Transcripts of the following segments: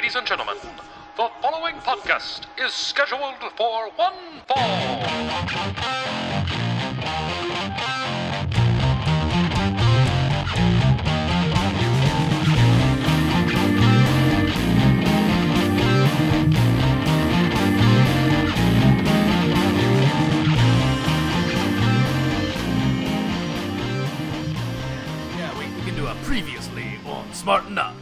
Ladies and gentlemen, the following podcast is scheduled for one fall. Yeah, we, we can do a previously on Smarten Up.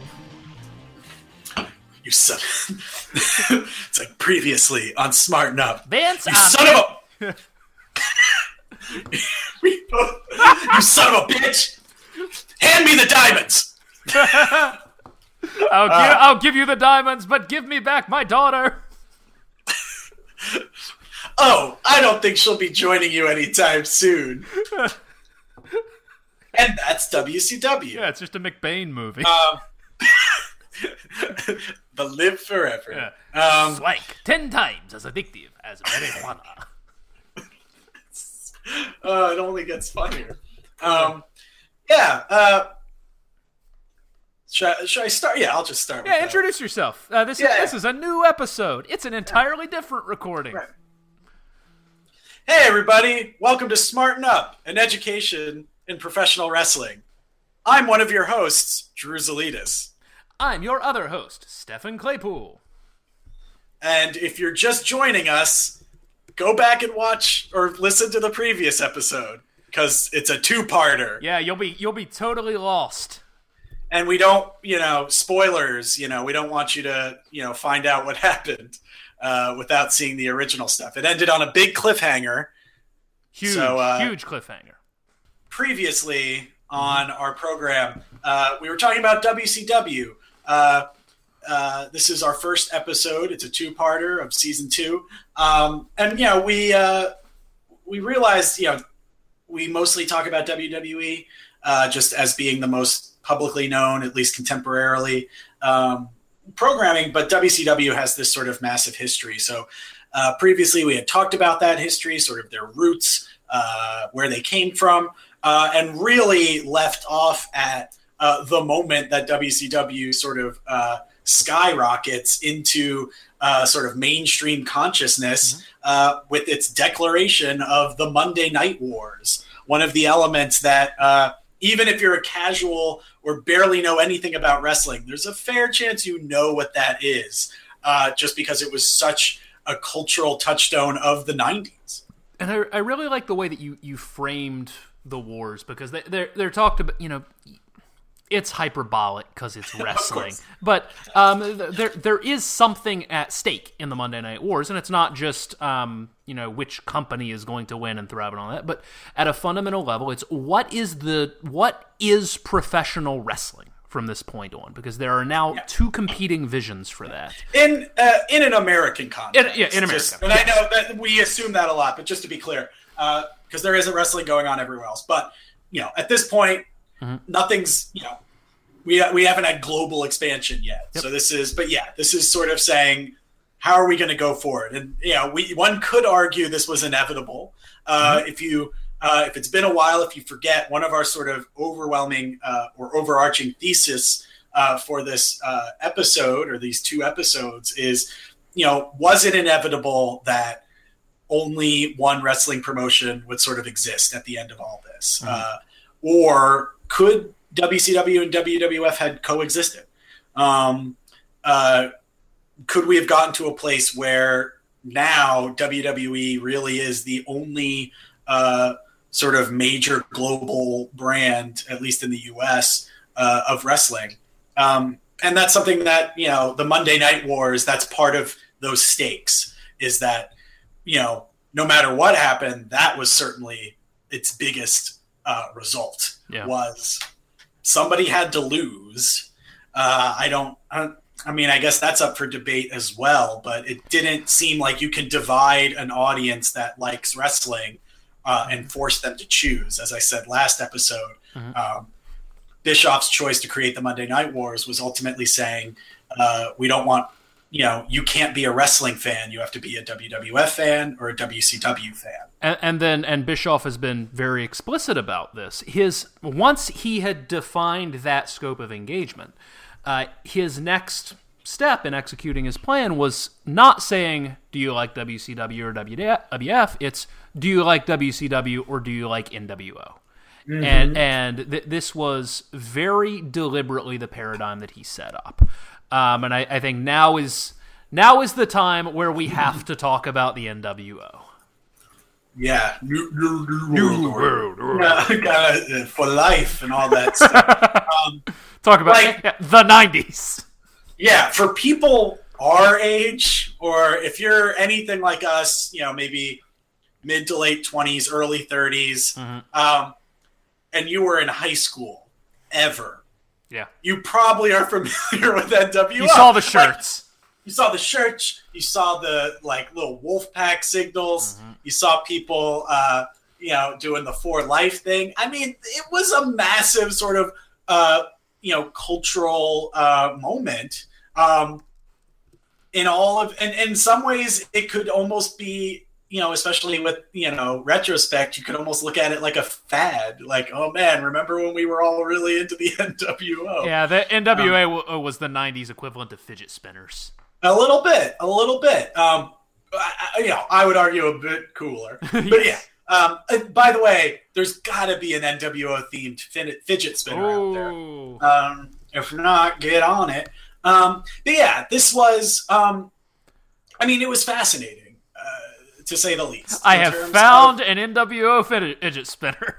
You son. it's like previously on Smarten Up. Vince, You I'm son of a. you son of a bitch! Hand me the diamonds. I'll, gi- I'll give you the diamonds, but give me back my daughter. Oh, I don't think she'll be joining you anytime soon. and that's WCW. Yeah, it's just a McBain movie. Um, the live forever. Um, Swank, ten times as addictive as marijuana. uh, it only gets funnier. Um, yeah. Uh, should, I, should I start? Yeah, I'll just start. with Yeah, that. introduce yourself. Uh, this, Yeah. is, this is a new episode. It's an entirely different recording. Right. Hey, everybody! Welcome to Smarten Up, an education in professional wrestling. I'm one of your hosts, Drew Zalitis. I'm your other host, Stefan Claypool. And if you're just joining us, go back and watch or listen to the previous episode because it's a two-parter. Yeah, you'll be you'll be totally lost. And we don't, you know, spoilers. You know, we don't want you to, you know, find out what happened uh, without seeing the original stuff. It ended on a big cliffhanger. Huge, So, uh, huge cliffhanger. previously on our program, uh, we were talking about WCW. Uh, uh, this is our first episode. It's a two-parter of season two, um, and you know we uh, we realized you know we mostly talk about WWE uh, just as being the most publicly known, at least contemporarily, um, programming. But WCW has this sort of massive history. So uh, previously we had talked about that history, sort of their roots, uh, where they came from, uh, and really left off at uh, the moment that WCW sort of uh, skyrockets into uh, sort of mainstream consciousness uh, with its declaration of the Monday Night Wars. One of the elements that, uh, even if you're a casual or barely know anything about wrestling, there's a fair chance you know what that is, uh, just because it was such a cultural touchstone of the 90s. And I, I really like the way that you, you framed the wars because they, they're they're talked about. You know, it's hyperbolic because it's wrestling, but um, th- there there is something at stake in the Monday Night Wars, and it's not just um, you know which company is going to win and thrive and all that, but at a fundamental level, it's what is the what is professional wrestling from this point on because there are now two competing visions for that. in uh, in an American context. In- yeah, in America, Just- and I know that we assume that a lot, but just to be clear, because there isn't wrestling going on everywhere else. But you know, at this point, Mm-hmm. nothing's you know we we haven't had global expansion yet. So this is, but yeah, this is sort of saying how are we going to go forward? And you know, we one could argue this was inevitable. Uh, Mm-hmm. If you uh, if it's been a while, if you forget, one of our sort of overwhelming uh, or overarching thesis uh, for this uh, episode or these two episodes is, you know, was it inevitable that only one wrestling promotion would sort of exist at the end of all this, uh, or could WCW and WWF had coexisted? Um, uh, could we have gotten to a place where now WWE really is the only uh, sort of major global brand, at least in the US, uh, of wrestling? Um, and that's something that, you know, the Monday Night Wars, that's part of those stakes, is that, you know, no matter what happened, that was certainly its biggest uh, result Yeah. was somebody had to lose. Uh, I don't. I, I mean, I guess that's up for debate as well. But it didn't seem like you can divide an audience that likes wrestling uh, and force them to choose. As I said last episode, um, Bischoff's choice to create the Monday Night Wars was ultimately saying uh, we don't want. You know, you can't be a wrestling fan. You have to be a WWF fan or a WCW fan. and, and then and Bischoff has been very explicit about this. His once he had defined that scope of engagement, uh, his next step in executing his plan was not saying, "Do you like WCW or WWF?" It's, "Do you like WCW or do you like NWO?" And and th- this was very deliberately the paradigm that he set up. Um, and I, I think now is now is the time where we have to talk about the NWO. Yeah, new, new, new world. Yeah, kinda, uh, for life and all that stuff. um, Talk about Like- the '90s. yeah, for people our age, or if you're anything like us, you know, maybe mid to late twenties, early 30s um, and you were in high school ever, Yeah, you probably are familiar with NWO. you saw the Like, shirts. you saw the shirts, you saw the like little wolf pack signals, Mm-hmm. you saw people uh, you know doing the for life thing. I mean, it was a massive sort of uh, you know cultural uh, moment. Um, in all of and in some ways it could almost be you know especially with you know retrospect you could almost look at it like a fad like oh man remember when we were all really into the nwo Yeah, the NWA w- uh, was the '90s equivalent of fidget spinners. A little bit, a little bit. Um, I, you know, I would argue a bit cooler, but yeah. Um, by the way, there's got to be an NWO themed fidget spinner out there. Um, if not, get on it. Um, but yeah, this was. Um, I mean, it was fascinating to say the least. I have found an NWO fidget spinner.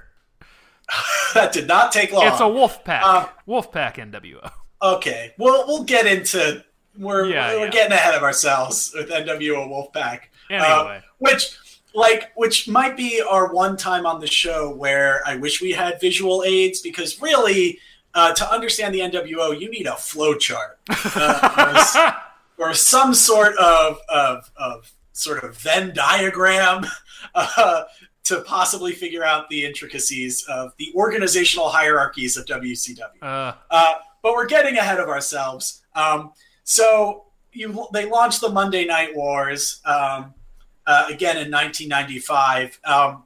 that did not take long. It's a wolf pack. Um, wolf pack NWO. Okay, we'll we'll get into we're Yeah, we're yeah. getting ahead of ourselves with NWO Wolfpack. Anyway. Uh, which like which might be our one time on the show where I wish we had visual aids because really uh, to understand the NWO you need a flow chart uh, or, or some sort of, of of sort of Venn diagram. Uh, to possibly figure out the intricacies of the organizational hierarchies of WCW. Uh, Uh, but we're getting ahead of ourselves. Um, so you, they launched the Monday Night Wars um, uh, again in 1995. Um,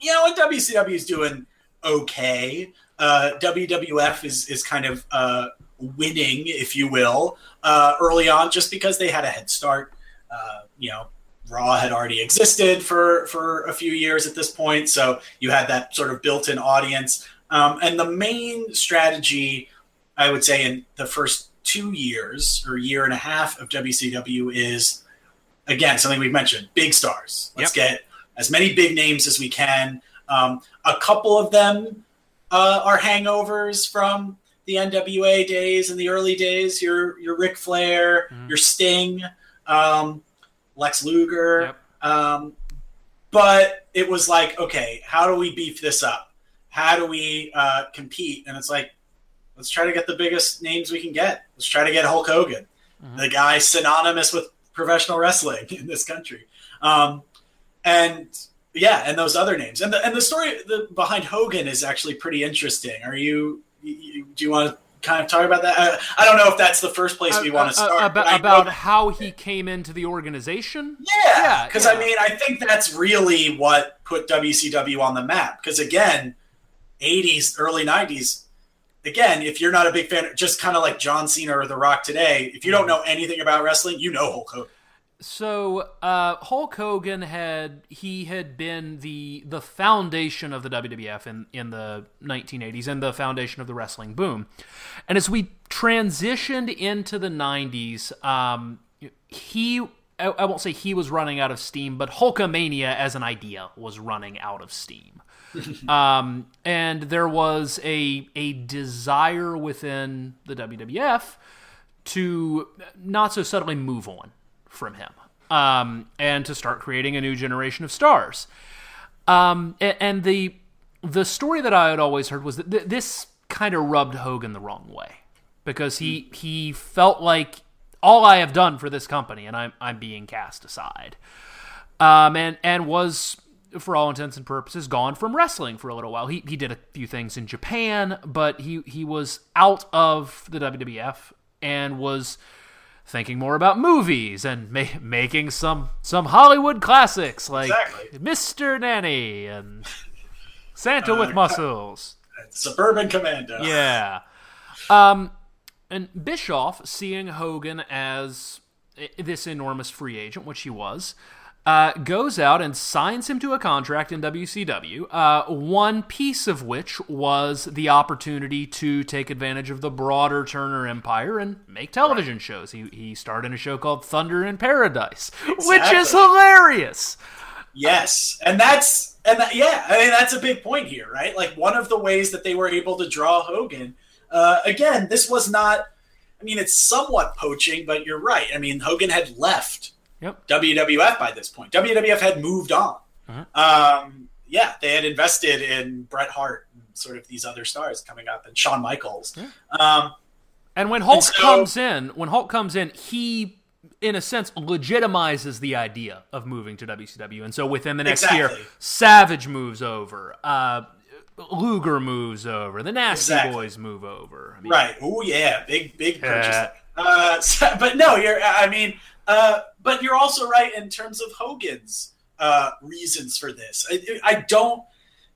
you know, and WCW is doing okay. Uh, WWF is is kind of uh, winning, if you will, uh, early on, just because they had a head start. Uh, you know, Raw had already existed for for a few years at this point, so you had that sort of built-in audience. Um, and the main strategy, I would say, in the first two years or year and a half of WCW is again something we've mentioned: big stars. Let's get as many big names as we can. Um, a couple of them uh, are hangovers from the NWA days and the early days. Your your Ric Flair, your Sting, um, Lex Luger. Yep. Um, but it was like, okay, how do we beef this up? How do we uh, compete? And it's like, let's try to get the biggest names we can get. Let's try to get Hulk Hogan, the guy synonymous with professional wrestling in this country. Um, and yeah, and those other names. And the and the story the, behind Hogan is actually pretty interesting. Are you, you do you want to kind of talk about that? I, I don't know if that's the first place we uh, want to uh, start. Uh, I about, about how he came into the organization. yeah, Yeah, because yeah. I mean, I think that's really what put WCW on the map. Because again, '80s, early '90s. Again, if you're not a big fan, just kind of like John Cena or The Rock today, if you don't mm-hmm. know anything about wrestling, you know Hulk Hogan. So uh, Hulk Hogan had he had been the the foundation of the WWF in in the 1980s and the foundation of the wrestling boom, and as we transitioned into the 90s, um, he I, I won't say he was running out of steam, but Hulkamania as an idea was running out of steam. um, and there was a a desire within the WWF to not so subtly move on from him um, and to start creating a new generation of stars. Um, and, the the story that I had always heard was that th- this kind of rubbed Hogan the wrong way because he he felt like all I have done for this company and I'm I'm being cast aside, um, and and was for all intents and purposes gone from wrestling for a little while. He he did a few things in Japan, but he he was out of the WWF and was thinking more about movies and ma- making some some Hollywood classics like Exactly. Mr. Nanny and Santa with muscles. Suburban Commando. Yeah. Um And Bischoff, seeing Hogan as this enormous free agent, which he was, uh, goes out and signs him to a contract in WCW. Uh, one piece of which was the opportunity to take advantage of the broader Turner Empire and make television shows. He he starred in a show called Thunder in Paradise, which is hilarious. Yes, and that's and that, yeah, I mean that's a big point here, right? Like one of the ways that they were able to draw Hogan. Uh, again, this was not. I mean, it's somewhat poaching, but you're right. I mean, Hogan had left Yep. WWF by this point. WWF had moved on. Um, yeah, they had invested in Bret Hart and sort of these other stars coming up, and Shawn Michaels. Um, And when Hulk so- comes in, when Hulk comes in, he in a sense legitimizes the idea of moving to WCW. And so within the next year, Savage moves over, uh, Luger moves over, the Nasty Exactly. Boys move over. I mean, Right. Oh yeah, big big purchase. Uh, Uh, so- but no, you're. I mean, uh, but you're also right in terms of Hogan's uh, reasons for this. I, I don't.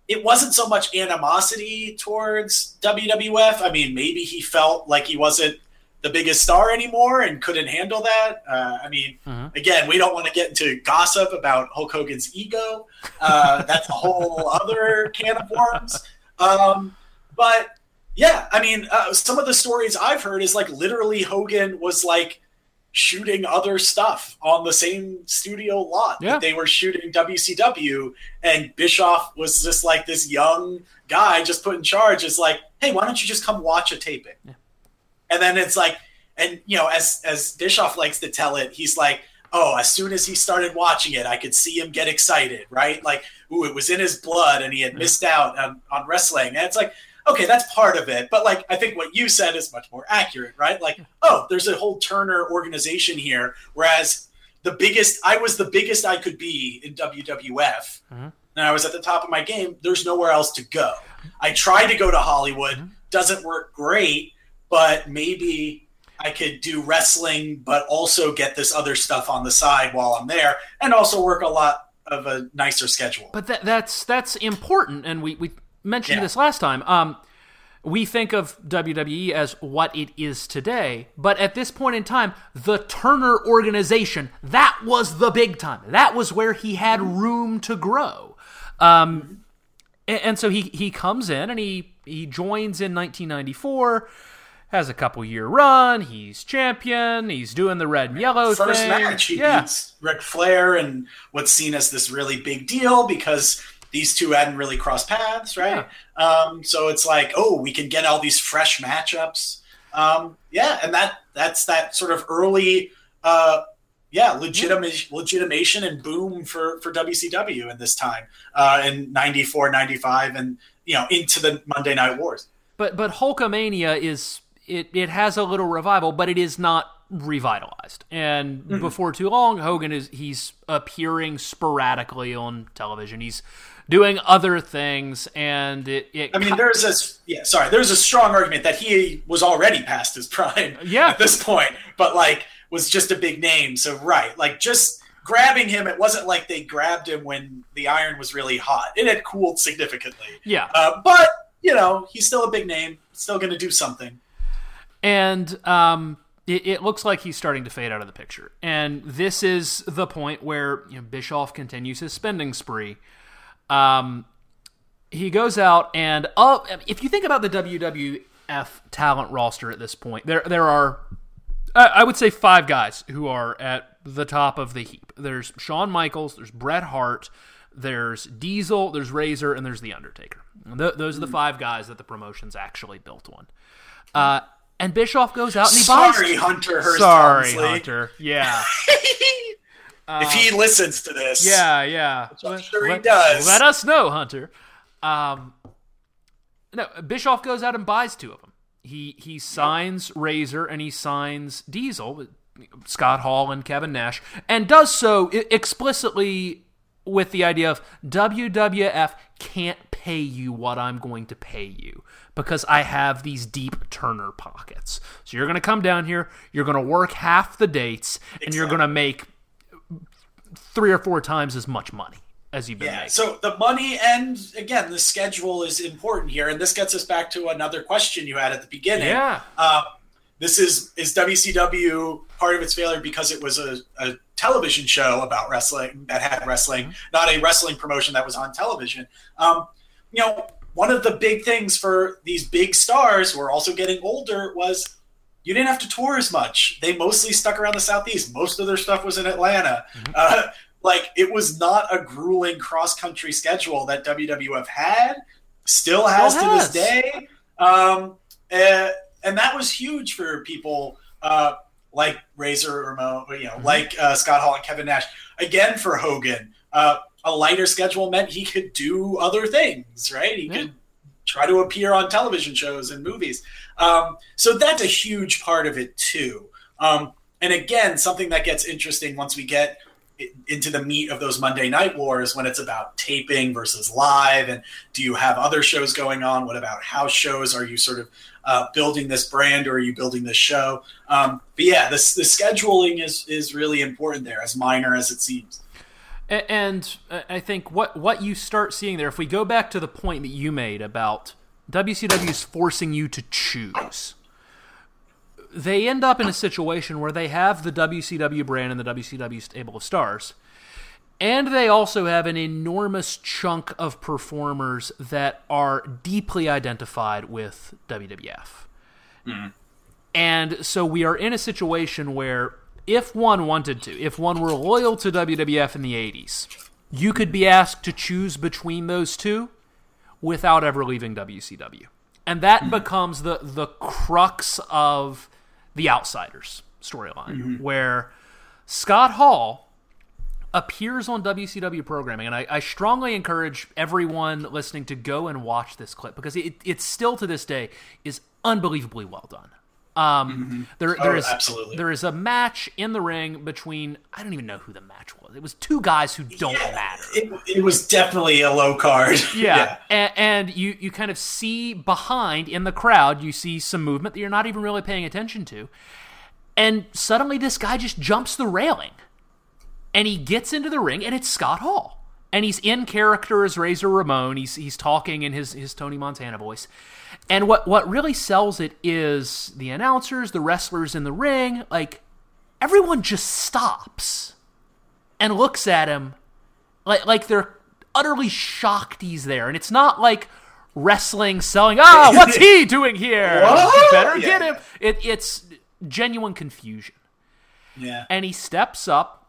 It wasn't so much animosity towards WWF. I mean, maybe he felt like he wasn't the biggest star anymore and couldn't handle that. Uh, I mean, Mhm. again, we don't want to get into gossip about Hulk Hogan's ego. Uh, that's a whole other can of worms. Um, but yeah, I mean, uh, some of the stories I've heard is like literally Hogan was like shooting other stuff on the same studio lot Yeah. that they were shooting WCW, and Bischoff was just like this young guy just put in charge. Is like, hey, why don't you just come watch a taping? And then it's like, and you know, as as Bischoff likes to tell it, he's like, oh, as soon as he started watching it, I could see him get excited, right? Like, ooh, it was in his blood, and he had missed out on, on wrestling. And it's like, okay, that's part of it. But like, I think what you said is much more accurate, right? Like, oh, there's a whole Turner organization here, whereas the biggest, I was the biggest I could be in WWF, and mm-hmm. I was at the top of my game. There's nowhere else to go. I tried to go to Hollywood, mm-hmm. doesn't work great, but maybe I could do wrestling, but also get this other stuff on the side while I'm there, and also work a lot of a nicer schedule. But that, that's that's important, and we, we mentioned Yeah. this last time. Um, we think of WWE as what it is today, but at this point in time, the Turner organization that was the big time. That was where he had room to grow. Um, and, and so he he comes in and he he joins in 1994. Has a couple year run. He's champion. He's doing the red and yellow First thing. match, he yeah. beats Ric Flair, and what's seen as this really big deal because these two hadn't really crossed paths, right? Um, so it's like, oh, we can get all these fresh matchups. Um, yeah, and that that's that sort of early, uh, yeah, legitimate legitimation and boom for for WCW in this time uh, in 94, 95, and you know into the Monday Night Wars. But but Hulkamania is it it has a little revival, but it is not revitalized. And Mm-hmm. before too long, Hogan is he's appearing sporadically on television. He's doing other things, and it. it I mean, there's a yeah, sorry, there's a strong argument that he was already past his prime Yeah. at this point, but like was just a big name. So right, like just grabbing him, it wasn't like they grabbed him when the iron was really hot. It had cooled significantly. yeah, Uh, but you know, he's still a big name, still going to do something. and um, it, it looks like he's starting to fade out of the picture. And this is the point where you know, Bischoff continues his spending spree. Um, he goes out and uh, if you think about the WWF talent roster at this point, there there are I would say five guys who are at the top of the heap. There's Shawn Michaels, there's Bret Hart, there's Diesel, there's Razor, and there's The Undertaker. Th- those are the five guys that the promotion's actually built on. Uh, and Bischoff goes out and he buys. Sorry, Hunter. Sorry, Hunter. Yeah, if he listens to this, yeah, yeah. I'm sure he let, does. Let us know, Hunter. Um, no, Bischoff goes out and buys two of them. He he signs Razor and he signs Diesel, Scott Hall and Kevin Nash, and does so explicitly with the idea of WWF can't pay you what I'm going to pay you because I have these deep Turner pockets. So you're going to come down here, you're going to work half the dates, and you're going to make three or four times as much money as you've been Yeah. making. So the money and again the schedule is important here, and this gets us back to another question you had at the beginning. Yeah. Uh, this is is WCW part of its failure because it was a, a television show about wrestling that had wrestling, not a wrestling promotion that was on television. Um, you know, one of the big things for these big stars who are also getting older was you didn't have to tour as much. They mostly stuck around the southeast. Most of their stuff was in Atlanta. Uh, like it was not a grueling cross country schedule that WWF had, still has Still to this day. Um, uh, and that was huge for people uh, like Razor Ramon, you know, Mm-hmm. like uh, Scott Hall and Kevin Nash. Again, for Hogan, uh, a lighter schedule meant he could do other things, right? He Yeah. could try to appear on television shows and movies. Um, so that's a huge part of it too. Um, and again, something that gets interesting once we get into the meat of those Monday Night Wars when it's about taping versus live, and do you have other shows going on? What about house shows? Are you sort of uh, building this brand, or are you building this show? Um, but yeah, the scheduling is is really important there, as minor as it seems. And uh, I think what what you start seeing there, if we go back to the point that you made about WCW is forcing you to choose, they end up in a situation where they have the WCW brand and the WCW stable of stars, and they also have an enormous chunk of performers that are deeply identified with WWF. And so we are in a situation where if one wanted to, if one were loyal to WWF in the 80s, you could be asked to choose between those two without ever leaving WCW. And that hmm. becomes the the crux of the Outsiders storyline, mm-hmm. where Scott Hall appears on WCW programming, and I, I strongly encourage everyone listening to go and watch this clip because it, it still to this day is unbelievably well done. Um, there, there Oh, is absolutely. there is a match in the ring between I don't even know who the match was. It was two guys who don't matter. It, it was definitely a low card. Yeah, And, and you you kind of see behind in the crowd, you see some movement that you're not even really paying attention to, and suddenly this guy just jumps the railing, and he gets into the ring, and it's Scott Hall, and he's in character as Razor Ramon. He's he's talking in his his Tony Montana voice, and what what really sells it is the announcers, the wrestlers in the ring, like everyone just stops and looks at him like like they're utterly shocked he's there, and it's not like wrestling selling. Ah, what's he doing here? What? Better Yeah. get him. It, it's genuine confusion, yeah. and he steps up,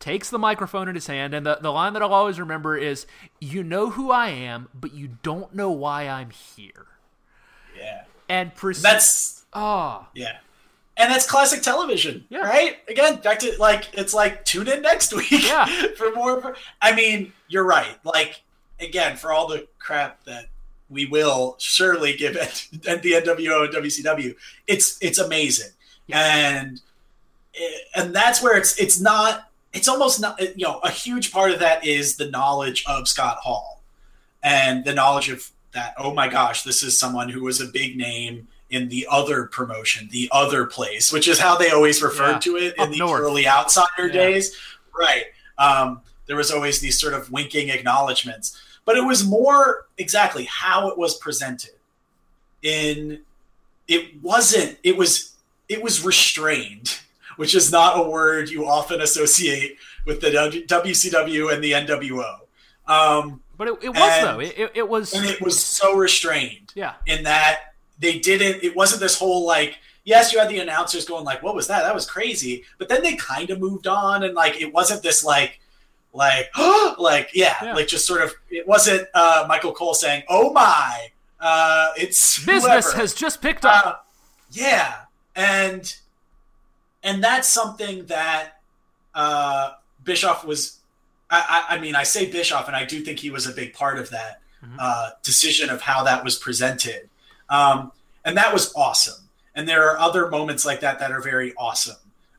takes the microphone in his hand, and the the line that I'll always remember is, "You know who I am, but you don't know why I'm here." yeah. And proceed. That's oh, Yeah. And that's classic television, Yeah. right? Again, back to like it's like tune in next week Yeah. for more. I mean, you're right. Like again, for all the crap that we will surely give it at the NWO and WCW, it's it's amazing, and eh, and that's where it's it's not. It's almost not. You know, a huge part of that is the knowledge of Scott Hall, and the knowledge of that. Oh my gosh, this is someone who was a big name in the other promotion, the other place, which is how they always referred Yeah. to it Up in the north. early outsider Yeah. days. Right. Um, there was always these sort of winking acknowledgments, but it was more exactly how it was presented. In it wasn't. It was. It was restrained, which is not a word you often associate with the WCW and the NWO. Um, but it, it was And- though. It, it, it was. and it was so restrained yeah. in that they didn't it wasn't this whole like yes you had the announcers going like what was that that was crazy but then they kind of moved on and like it wasn't this like like like yeah, Yeah. like just sort of it wasn't uh michael cole saying oh my uh it's Business whoever. has just picked up. Uh, yeah, and and that's something that uh, Bischoff was. I, I, I mean, I say Bischoff, and I do think he was a big part of that Mhm. uh, decision of how that was presented, um, and that was awesome. And there are other moments like that that are very awesome,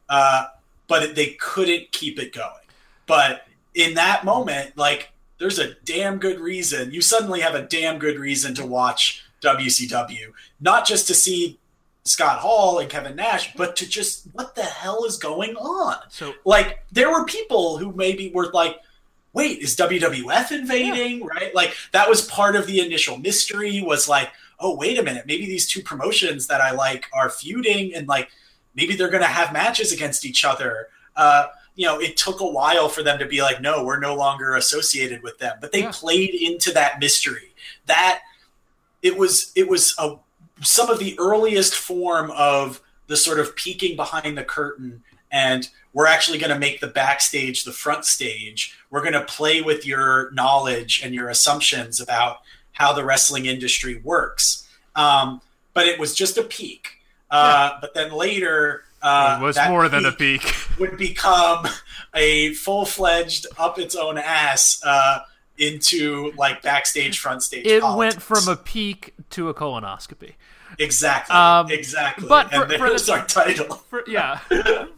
uh, but they couldn't keep it going. But in that moment, like there's a damn good reason. You suddenly have a damn good reason to watch WCW, not just to see Scott Hall and Kevin Nash, but to just what the hell is going on? So Like there were people who maybe were like, "Wait, is WWF invading?" Right? Like that was part of the initial mystery. Was like, oh wait a minute, maybe these two promotions that I like are feuding and like maybe they're going to have matches against each other. Uh, you know, it took a while for them to be like, no, we're no longer associated with them, but they Yeah. played into that mystery. That it was it was a some of the earliest form of the sort of peeking behind the curtain and we're actually going to make the backstage the front stage. We're going to play with your knowledge and your assumptions about how the wrestling industry works. Um, but it was just a peek. Uh, but then later uh, it was that more than a peek peek. would become a full-fledged up its own ass uh, into like backstage front stage It politics. went from a peek to a colonoscopy. Exactly. Um, exactly. but for- and for there's the- our title. For, yeah,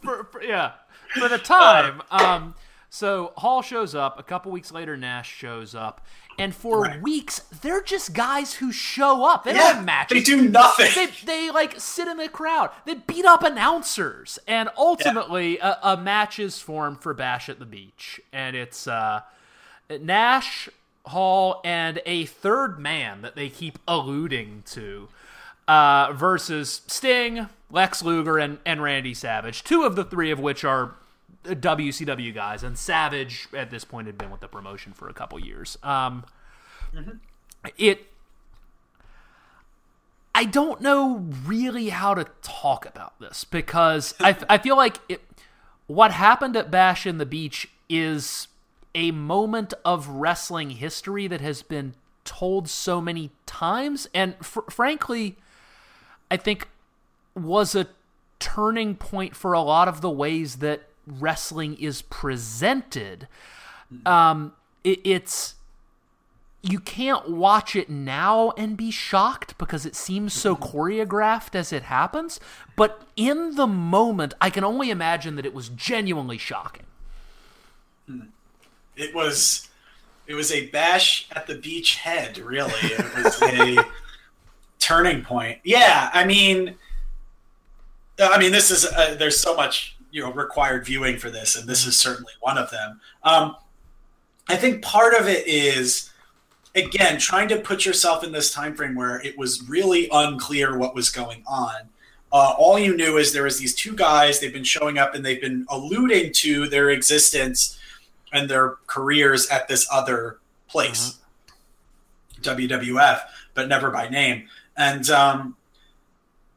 for, for- yeah. For the time, um, so Hall shows up. A couple weeks later, Nash shows up, and for Right. weeks they're just guys who show up. They don't have matches. They do nothing. they, they like sit in the crowd. They beat up announcers, and ultimately a, a match is formed for Bash at the Beach, and it's uh, Nash, Hall, and a third man that they keep alluding to uh, versus Sting, Lex Luger, and, and Randy Savage. Two of the three of which are WCW guys, and Savage at this point had been with the promotion for a couple years. Um, It I don't know really how to talk about this because I, I feel like it, what happened at Bash in the Beach is a moment of wrestling history that has been told so many times, and fr- frankly, I think was a turning point for a lot of the ways that wrestling is presented. Um, it, it's you can't watch it now and be shocked because it seems so choreographed as it happens. But in the moment, I can only imagine that it was genuinely shocking. It was it was a bash at the beach head, really. It was a turning point. Yeah, I mean I mean this is uh, there's so much, you know, required viewing for this and this is certainly one of them. Um I think part of it is again trying to put yourself in this time frame where it was really unclear what was going on. Uh, all you knew is there was these two guys. They've been showing up and they've been alluding to their existence and their careers at this other place, WWF, but never by name. And um,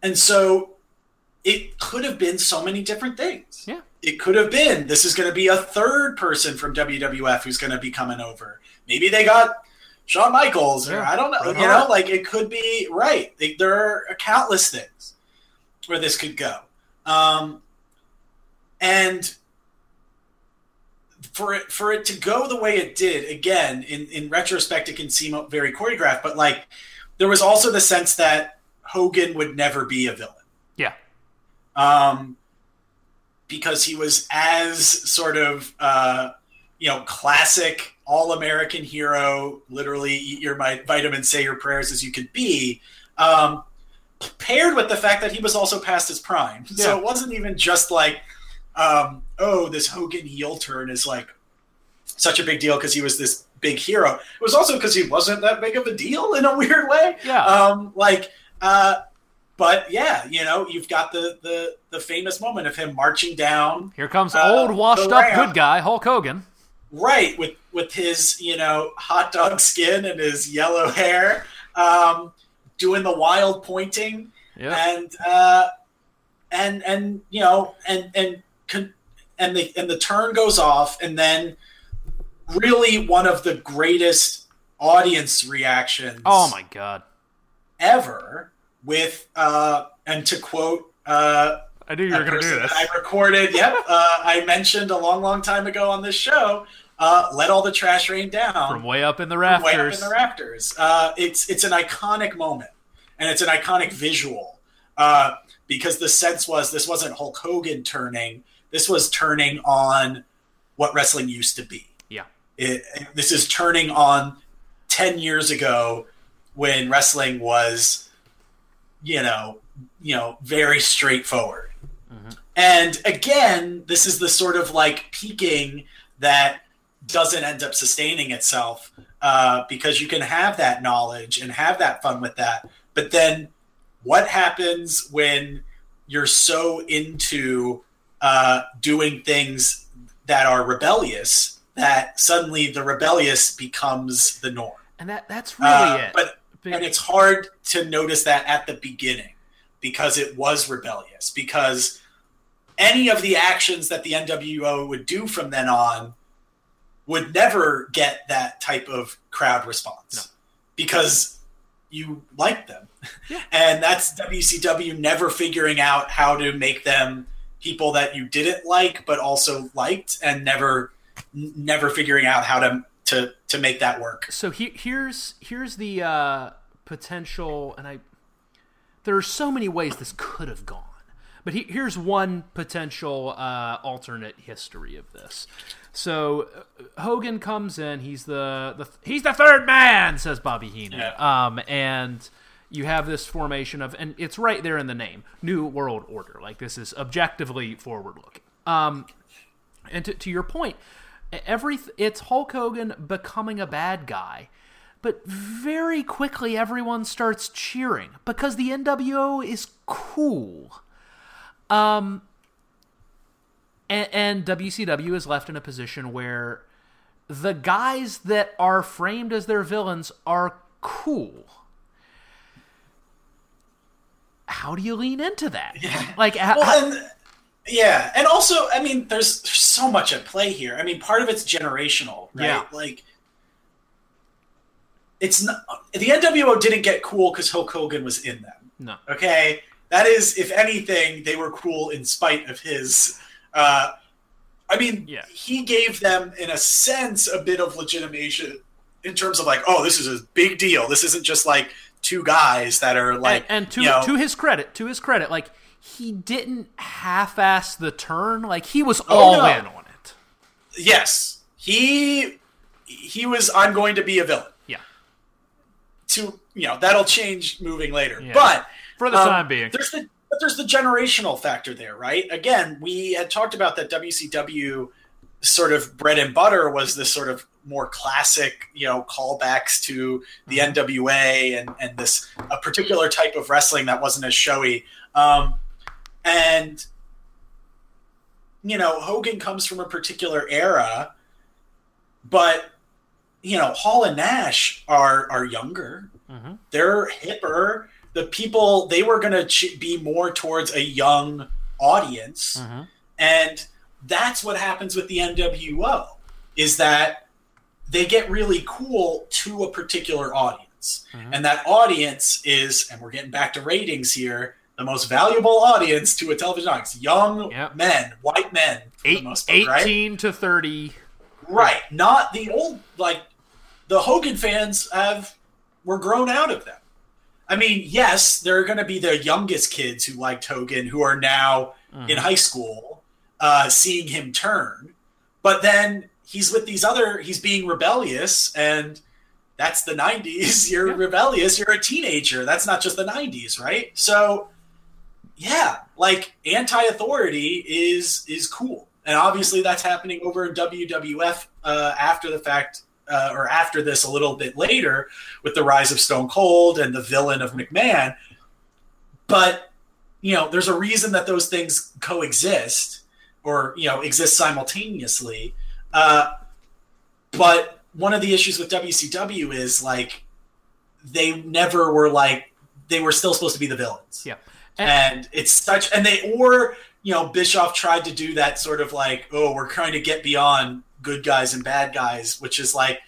and so it could have been so many different things. Yeah. It could have been this is going to be a third person from WWF who's going to be coming over. Maybe they got Shawn Michaels, or Yeah. I don't know. Bret You know, like it could be right. There are countless things where this could go. Um, and for it for it to go the way it did, again, in, in retrospect, it can seem very choreographed, but like there was also the sense that Hogan would never be a villain. Yeah. Um, because he was as sort of uh, you know classic all American hero, literally eat your mi- vitamins, say your prayers as you could be. Um, paired with the fact that he was also past his prime, so it wasn't even just like, um, oh, this Hogan heel turn is like such a big deal because he was this big hero. It was also because he wasn't that big of a deal in a weird way. Yeah. Um, like, uh, but yeah, you know, you've got the the the famous moment of him marching down Here comes Uh, old, washed up good guy Hulk Hogan. right with with his you know hot dog skin and his yellow hair, um, doing the wild pointing Yeah. and uh, and and you know and and con- and the and the turn goes off and then really one of the greatest audience reactions Oh my god. ever with uh and to quote uh I knew you were going to do this. I recorded yep uh, I mentioned a long long time ago on this show uh let all the trash rain down From way up in the rafters. way up in the rafters. Uh, it's it's an iconic moment, and it's an iconic visual uh, because the sense was this wasn't Hulk Hogan turning. This was turning on what wrestling used to be. Yeah. It, this is turning on ten years ago when wrestling was, you know, you know, very straightforward. And again, this is the sort of like peaking that doesn't end up sustaining itself uh, because you can have that knowledge and have that fun with that, But then what happens when you're so into uh, doing things that are rebellious that suddenly the rebellious becomes the norm? And that that's really Uh, it. but and it's hard to notice that at the beginning because it was rebellious because any of the actions that the NWO would do from then on would never get that type of crowd response because you like them. Yeah. And that's WCW never figuring out how to make them people that you didn't like but also liked and never never figuring out how to to to make that work. so he, here's here's the uh, potential, and I there are so many ways this could have gone, but he, here's one potential uh, alternate history of this. So uh, Hogan comes in, he's the, the he's the third man, says Bobby Heenan, Yeah. um, and you have this formation of, and it's right there in the name, New World Order. Like this is objectively forward looking. Um, and to, to your point, every it's Hulk Hogan becoming a bad guy, but very quickly everyone starts cheering because the NWO is cool. Um, and, and WCW is left in a position where the guys that are framed as their villains are cool. How do you lean into that? Yeah. Like, Well, and yeah, and also, I mean, there's, there's so much at play here. I mean, part of it's generational, right? Yeah. Like, it's not the NWO didn't get cool because Hulk Hogan was in them. no. Okay, that is, if anything, they were cool in spite of his. Uh, I mean, Yeah. he gave them, in a sense, a bit of legitimation in terms of like, oh, this is a big deal. This isn't just like two guys that are like, and, and to you know, to his credit, to his credit, like he didn't half-ass the turn. Like he was Oh, all no. in on it. yes, he he was. I'm going to be a villain. Yeah, To you know, that'll change moving later. Yeah. But for the um, time being. there's the but there's the generational factor there, right? Again, we had talked about that WCW sort of bread and butter was this sort of more classic, you know, callbacks to the NWA and and this a particular type of wrestling that wasn't as showy. Um, and you know, Hogan comes from a particular era, but you know, Hall and Nash are are younger. Mhm. They're hipper. The people they were going to ch- be more towards a young audience, Mhm. and that's what happens with the NWO. Is that they get really cool to a particular audience, Mhm. and that audience is, and we're getting back to ratings here. The most valuable audience to a television audience: young Yep. men, white men, for the Eight, most part, right? 18 to 30. Right. Not the old like the Hogan fans have were grown out of them. I mean, yes, there are going to be the youngest kids who liked Hogan who are now in high school uh, seeing him turn, but then he's with these other. He's being rebellious, and that's the '90s. You're Yeah. rebellious. You're a teenager. That's not just the '90s, right? So, yeah, like anti-authority is is cool, and obviously that's happening over in WWF uh, after the fact. Uh, or after this, a little bit later, with the rise of Stone Cold and the villain of McMahon, but you know, there's a reason that those things coexist or you know exist simultaneously. Uh, but one of the issues with WCW is like they never were like they were still supposed to be the villains, Yeah. and it's such and they or you know Bischoff tried to do that sort of like oh we're trying to get beyond good guys and bad guys, which is like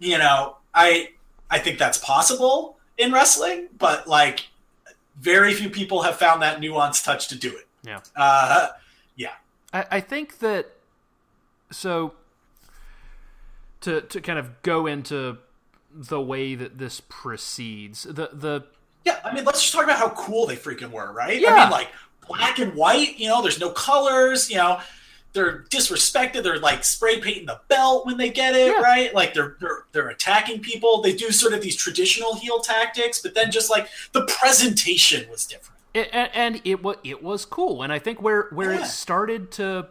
you know I I think that's possible in wrestling, but like very few people have found that nuanced touch to do it. Yeah. Uh, I, I think that so to to kind of go into the way that this proceeds the the yeah, I mean, let's just talk about how cool they freaking were, right? Yeah. I mean, like black and white. You know, there's no colors. You know, they're disrespected. They're like spray painting the belt when they get it, Yeah. right? Like they're they're they're attacking people. They do sort of these traditional heel tactics, but then just like the presentation was different. It, and, and it was it was cool and i think where where Yeah. it started to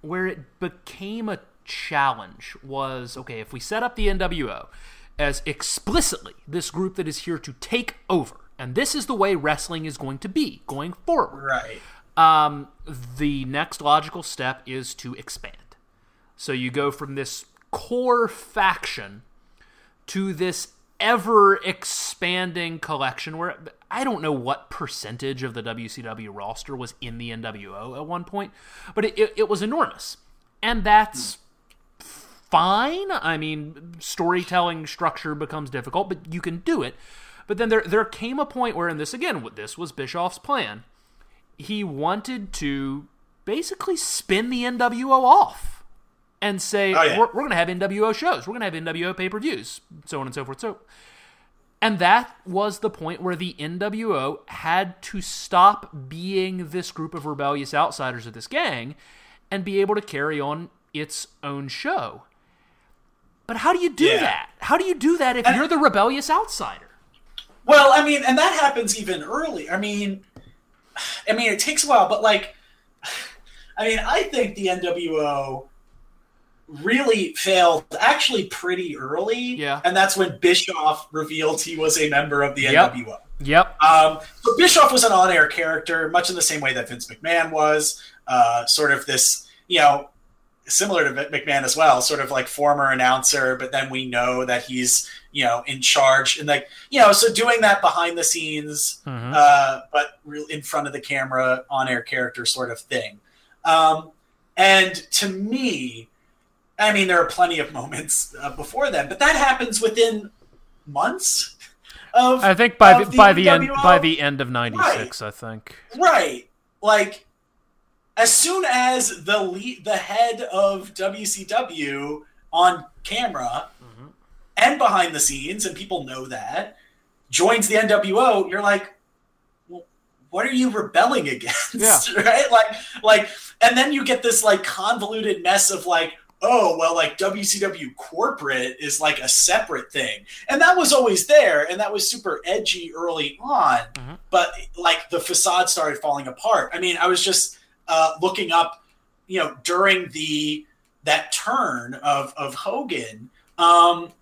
where it became a challenge was okay if we set up the nwo as explicitly this group that is here to take over. And this is the way wrestling is going to be going forward. Right. Um, the next logical step is to expand. So you go from this core faction to this ever expanding collection where I don't know what percentage of the WCW roster was in the NWO at one point, but it, it, it was enormous. And that's fine. I mean, storytelling structure becomes difficult, but you can do it. But then there there came a point where, and this again, this was Bischoff's plan. He wanted to basically spin the NWO off and say Oh, yeah. we're, we're going to have NWO shows, we're going to have NWO pay per views, so on and so forth. So, and that was the point where the NWO had to stop being this group of rebellious outsiders of this gang and be able to carry on its own show. But how do you do Yeah. that? How do you do that if And- you're the rebellious outsider? Well, I mean, and that happens even early. I mean, I mean, it takes a while, but like, I mean, I think the NWO really failed actually pretty early. Yeah. and that's when Bischoff revealed he was a member of the Yep. NWO. Yep. Um, so Bischoff was an on-air character, much in the same way that Vince McMahon was. Uh, sort of this, you know, similar to McMahon as well, sort of like former announcer, but then we know that he's, you know, in charge and like, you know, so doing that behind the scenes, Mhm. uh, but real in front of the camera, on-air character sort of thing. Um, and to me, I mean, there are plenty of moments uh, before then, but that happens within months of I think by the, by the end by the end of '96, I think. Right. Like as soon as the lead, the head of WCW on camera and behind the scenes, and people know that, joins the NWO, you're like, well, what are you rebelling against? Yeah. right? Like, like, and then you get this like convoluted mess of like, oh, well, like WCW corporate is like a separate thing. And that was always there, and that was super edgy early on but like the facade started falling apart. I mean, I was just uh, looking up, you know, during the that turn of of Hogan, um,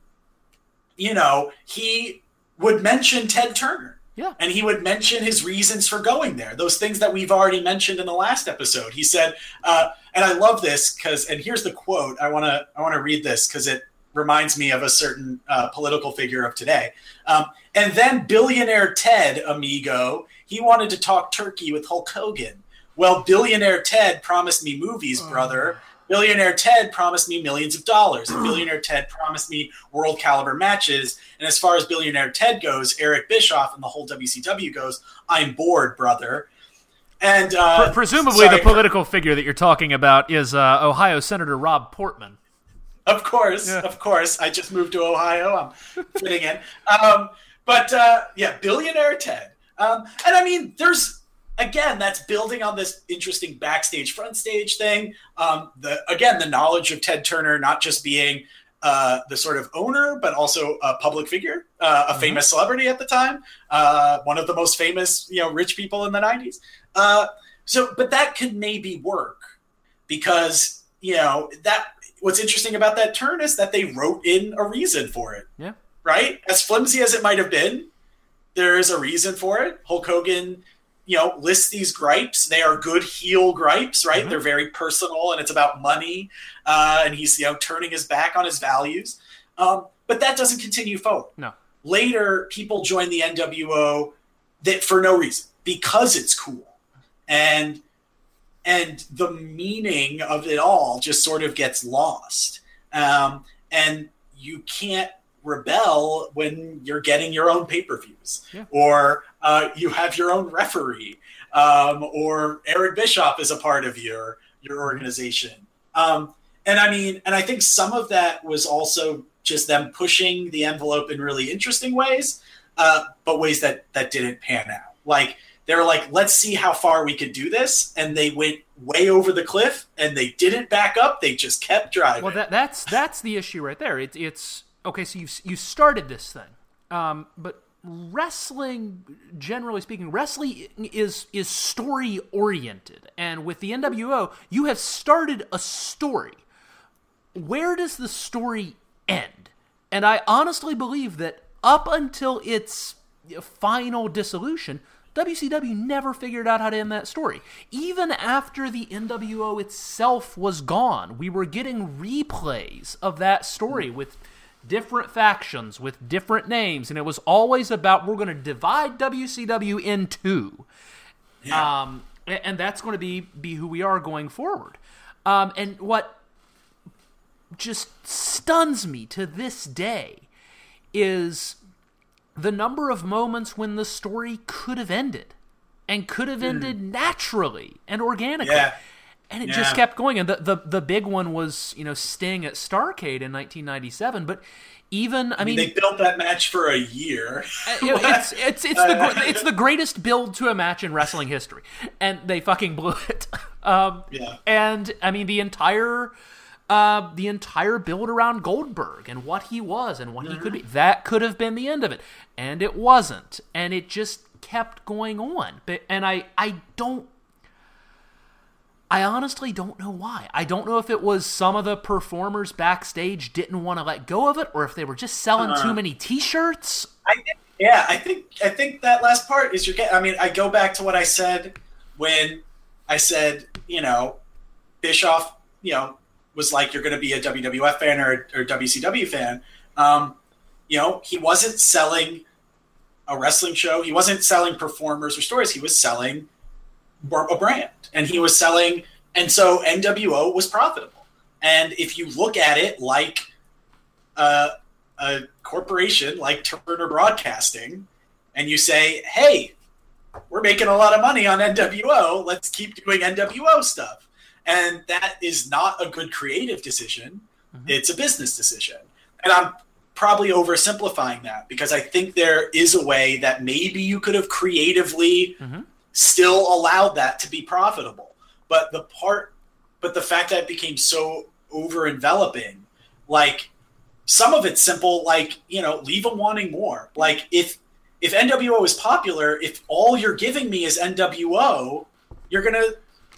you know, he would mention Ted Turner. Yeah. And he would mention his reasons for going there. Those things that we've already mentioned in the last episode. He said, uh, and I love this because, and here's the quote. I want to, I want to read this because it reminds me of a certain uh, political figure of today. Um, and then billionaire Ted, amigo, he wanted to talk turkey with Hulk Hogan. Well, billionaire Ted promised me movies, brother. Billionaire Ted promised me millions of dollars. And billionaire Ted promised me world caliber matches. And as far as billionaire Ted goes, Eric Bischoff and the whole WCW goes, I'm bored, brother. And uh, Presumably, sorry, the political figure that you're talking about is uh, Ohio Senator Rob Portman. Of course, Yeah. of course. I just moved to Ohio. I'm fitting in. Um, but uh, yeah, billionaire Ted. Um, and I mean, there's again that's building on this interesting backstage, front stage thing. Um, the again, the knowledge of Ted Turner not just being uh, the sort of owner, but also a public figure, uh, a famous celebrity at the time, uh, one of the most famous, you know, rich people in the '90s. Uh, so, but that could maybe work because you know that what's interesting about that turn is that they wrote in a reason for it Yeah. right as flimsy as it might have been there is a reason for it hulk hogan you know lists these gripes they are good heel gripes right Mhm. they're very personal and it's about money uh, and he's you know turning his back on his values um, but that doesn't continue forward No. later people join the nwo that for no reason because it's cool and and the meaning of it all just sort of gets lost um, and you can't rebel when you're getting your own pay-per-views Yeah. or uh, you have your own referee um, or eric bischoff is a part of your your organization um, and i mean and i think some of that was also just them pushing the envelope in really interesting ways uh, but ways that that didn't pan out like they were like, let's see how far we could do this. And they went way over the cliff and they didn't back up. They just kept driving. Well, that, that's that's the issue right there. It's it's okay. So you you started this thing, um, but wrestling, generally speaking, wrestling is is story oriented, and with the NWO, you have started a story. Where does the story end? and I honestly believe that up until its final dissolution, WCW never figured out how to end that story. Even after the NWO itself was gone, we were getting replays of that story with different factions, with different names, and it was always about we're going to divide WCW in two. Yeah. Um, and that's going to be be who we are going forward. Um, and what just stuns me to this day is the number of moments when the story could have ended and could have ended naturally and organically. Yeah. And it Yeah. just kept going. And the, the, the big one was, you know, Sting at Starcade in 1997. But even, I mean, they built that match for a year. you it's it's it's the it's the greatest build to a match in wrestling history, and they fucking blew it. Um, Yeah. And I mean the entire uh, the entire build around Goldberg and what he was and what he could be that could have been the end of it, and it wasn't, and it just kept going on. But and I I don't. I honestly don't know why. I don't know if it was some of the performers backstage didn't want to let go of it, or if they were just selling Uh-huh. too many T-shirts. I think, yeah, I think I think that last part is your. I mean, I go back to what I said when I said, you know, Bischoff, you know, was like, you're going to be a WWF fan or, or WCW fan. Um, you know, he wasn't selling a wrestling show. He wasn't selling performers or stories. He was selling a brand, and he was selling, and so NWO was profitable. And if you look at it like uh, a corporation like Turner Broadcasting, and you say, "Hey, we're making a lot of money on NWO. Let's keep doing NWO stuff," and that is not a good creative decision. It's a business decision, and I'm probably oversimplifying that because I think there is a way that maybe you could have creatively Mhm. Still allowed that to be profitable. But the part, but the fact that it became so over enveloping, like some of it's simple, like you know, leave them wanting more. Like if if NWO is popular, if all you're giving me is NWO, you're gonna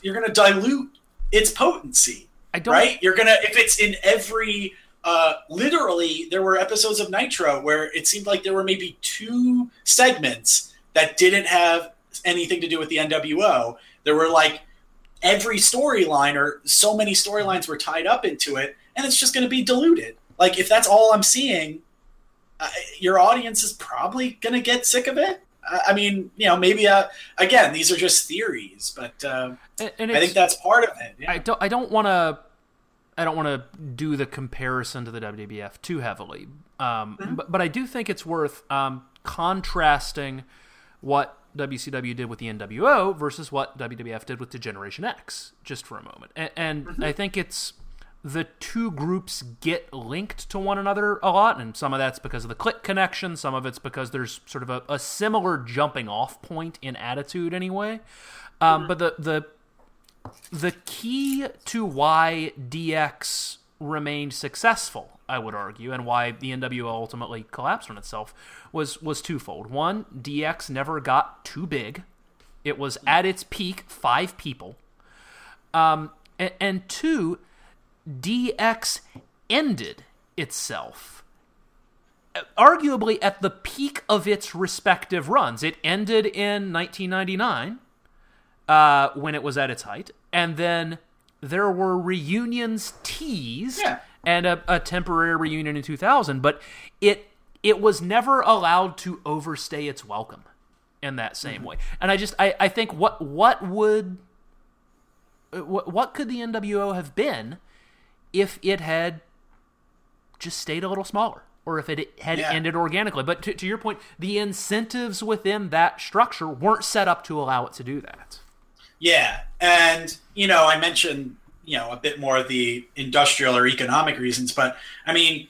you're gonna dilute its potency I don't. right? You're gonna if it's in every uh, literally there were episodes of Nitro where it seemed like there were maybe two segments that didn't have anything to do with the NWO. There were like every storyline or so many storylines were tied up into it, and it's just going to be diluted. Like if that's all I'm seeing, uh, your audience is probably going to get sick of it. I I mean, you know, maybe uh, again, these are just theories, but uh, and, and I think that's part of it. Yeah. I don't. I don't want to. I don't want to do the comparison to the WWF too heavily, um, but, but I do think it's worth um, contrasting what WCW did with the NWO versus what WWF did with Degeneration X, just for a moment. And, and I think it's the two groups get linked to one another a lot, and some of that's because of the Kliq connection, some of it's because there's sort of a, a similar jumping off point in attitude, anyway. Um, But the the the key to why DX remained successful, I would argue, and why the NWO ultimately collapsed on itself was was twofold. One, DX never got too big; it was at its peak five people. Um, and, and two, DX ended itself arguably at the peak of its respective runs. It ended in 1999 uh, when it was at its height, and then there were reunions teased Yeah. and a, a temporary reunion in 2000, but it it was never allowed to overstay its welcome in that same mm-hmm. way. And I just I, I think what what would what, what could the NWO have been if it had just stayed a little smaller or if it had Yeah. ended organically. But to, to your point, the incentives within that structure weren't set up to allow it to do that. Yeah, and you know, I mentioned you know a bit more of the industrial or economic reasons, but I mean,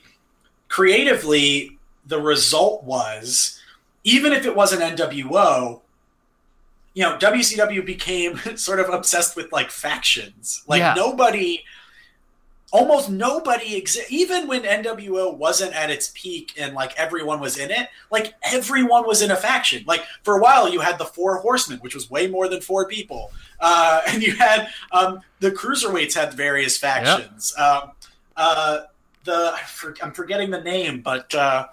creatively, the result was even if it wasn't NWO, you know, WCW became sort of obsessed with like factions. Like Yeah. nobody, almost nobody exi- Even when NWO wasn't at its peak and like everyone was in it, like everyone was in a faction. Like for a while, you had the Four Horsemen, which was way more than four people, uh, and you had um, the cruiserweights had various factions. Um, uh, the I'm forgetting the name, but uh,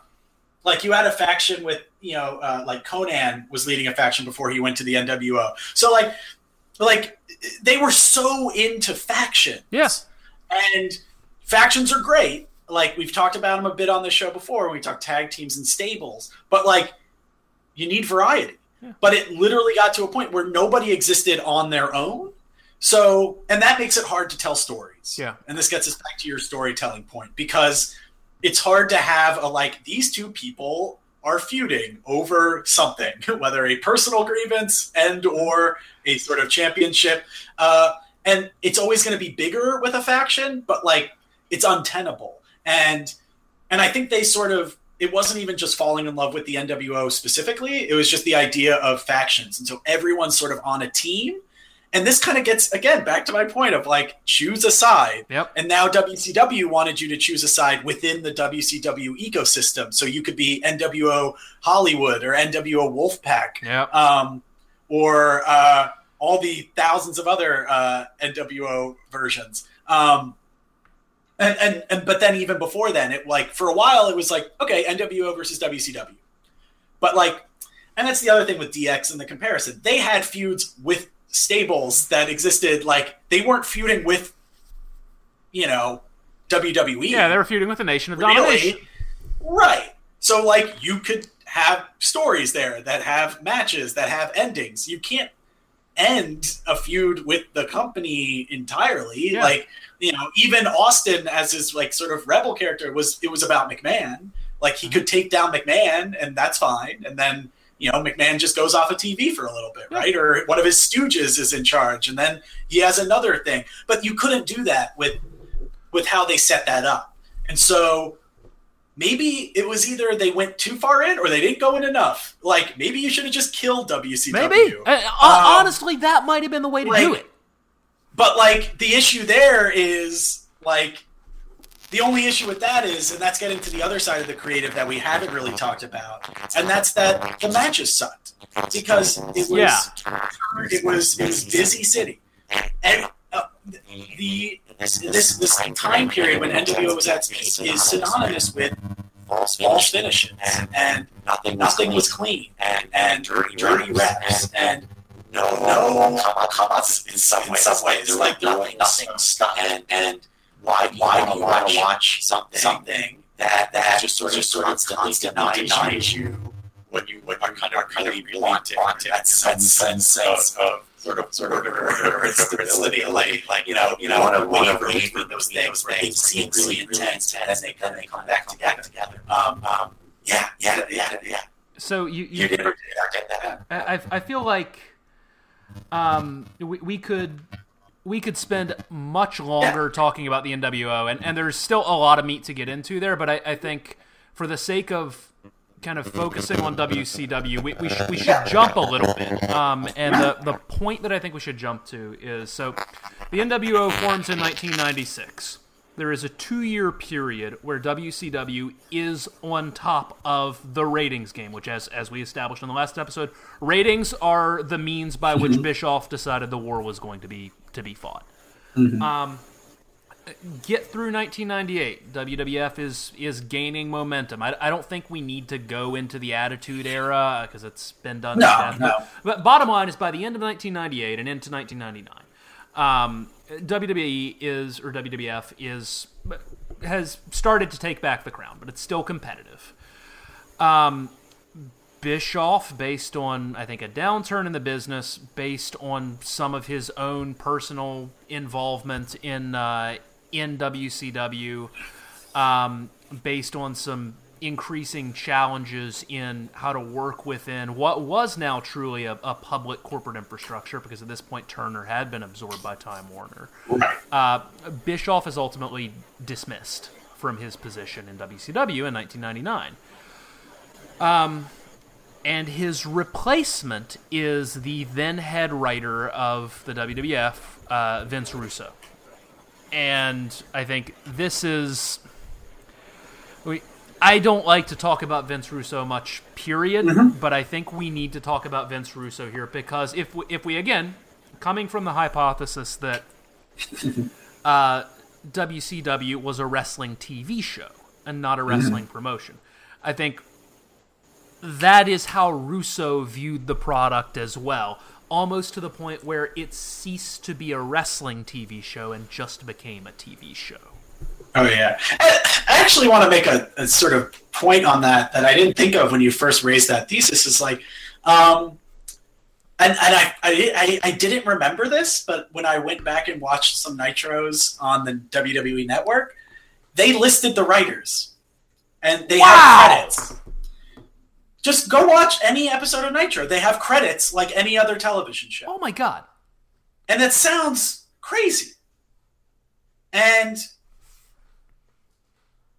like you had a faction with you know uh, like Konnan was leading a faction before he went to the NWO. So like like they were so into factions. Yes. And factions are great. Like we've talked about them a bit on the show before when we talk tag teams and stables. But like you need variety. But it literally got to a point where nobody existed on their own. So, and that makes it hard to tell stories. Yeah. And this gets us back to your storytelling point because it's hard to have a like these two people are feuding over something, whether a personal grievance and or a sort of championship. Uh, and it's always going to be bigger with a faction, but like it's untenable. And and I think they sort of it wasn't even just falling in love with the NWO specifically. It was just the idea of factions. And so everyone's sort of on a team. And this kind of gets again back to my point of like choose a side. Yep. And now WCW wanted you to choose a side within the WCW ecosystem, so you could be NWO Hollywood or NWO Wolfpack, Yep. um, or uh, all the thousands of other uh, NWO versions. Um, and, and and but then even before then, it like for a while it was like okay NWO versus WCW, but like, and that's the other thing with DX and the comparison. They had feuds with stables that existed. Like they weren't feuding with, you know, WWE. yeah, they were feuding with the Nation of Really? Domination. Right. So like you could have stories there that have matches that have endings. You can't end a feud with the company entirely. Yeah. Like, you know, even Austin as his like sort of rebel character was it was about McMahon. Like he mm-hmm. could take down McMahon and that's fine. And then, you know, McMahon just goes off of TV for a little bit, right? Or one of his stooges is in charge and then he has another thing. But you couldn't do that with with how they set that up. And so maybe it was either they went too far in or they didn't go in enough. Like maybe you should have just killed WCW. Maybe. Uh, Um, honestly, that might have been the way to do it. But like the issue there is like the only issue with that is, and that's getting to the other side of the creative that we haven't really talked about, and that's that the matches sucked because it was Yeah. it was it was busy city, and uh, the this this time period when NWO was at its peak is synonymous with false finishes. and nothing was clean. and, and dirty reps and no no come on in some ways, some ways. Like nothing nothing stuck. And and why why do you want to watch something something that that just sort of just sort of constantly denies you what you what you kind of kind of wanted? that sense of sort of sort of order and stability like like you know you know one of one of those things things seem really intense and then they then they come back together. Together um um yeah yeah yeah yeah. So you, you you did. Get that. I, I- I feel like um, we, we could we could spend much longer talking about the NWO, and, and there's still a lot of meat to get into there. But I, I think for the sake of kind of focusing on WCW, we, we, sh- we should jump a little bit. Um, and the, the point that I think we should jump to is so the NWO forms in 1996. There is a two year period where WCW is on top of the ratings game, which, as, as we established in the last episode, ratings are the means by which Bischoff decided the war was going to be to be fought. Um, get through 1998. WWF is is gaining momentum. I, I don't think we need to go into the Attitude Era because it's been done. No, death. no. But bottom line is, by the end of 1998 and into 1999, um, WWE is or WWF is has started to take back the crown, but it's still competitive. Um, Bischoff, based on I think a downturn in the business, based on some of his own personal involvement in uh, in WCW, um, based on some increasing challenges in how to work within what was now truly a, a public corporate infrastructure, because at this point Turner had been absorbed by Time Warner. Uh, Bischoff is ultimately dismissed from his position in WCW in 1999. Um, and his replacement is the then head writer of the WWF, uh, Vince Russo. And I think this is. We, I don't like to talk about Vince Russo much, period. But I think we need to talk about Vince Russo here because if we, if we again, coming from the hypothesis that uh, WCW was a wrestling TV show and not a wrestling promotion. I think that is how Russo viewed the product as well, almost to the point where it ceased to be a wrestling TV show and just became a TV show. Oh yeah, I I actually want to make a, a sort of point on that that I didn't think of when you first raised that thesis. Is like, um, and, and I, I I didn't remember this, but when I went back and watched some nitros on the WWE Network, they listed the writers, and they Wow. have credits. Just go watch any episode of Nitro. They have credits like any other television show. Oh my god. And that sounds crazy. And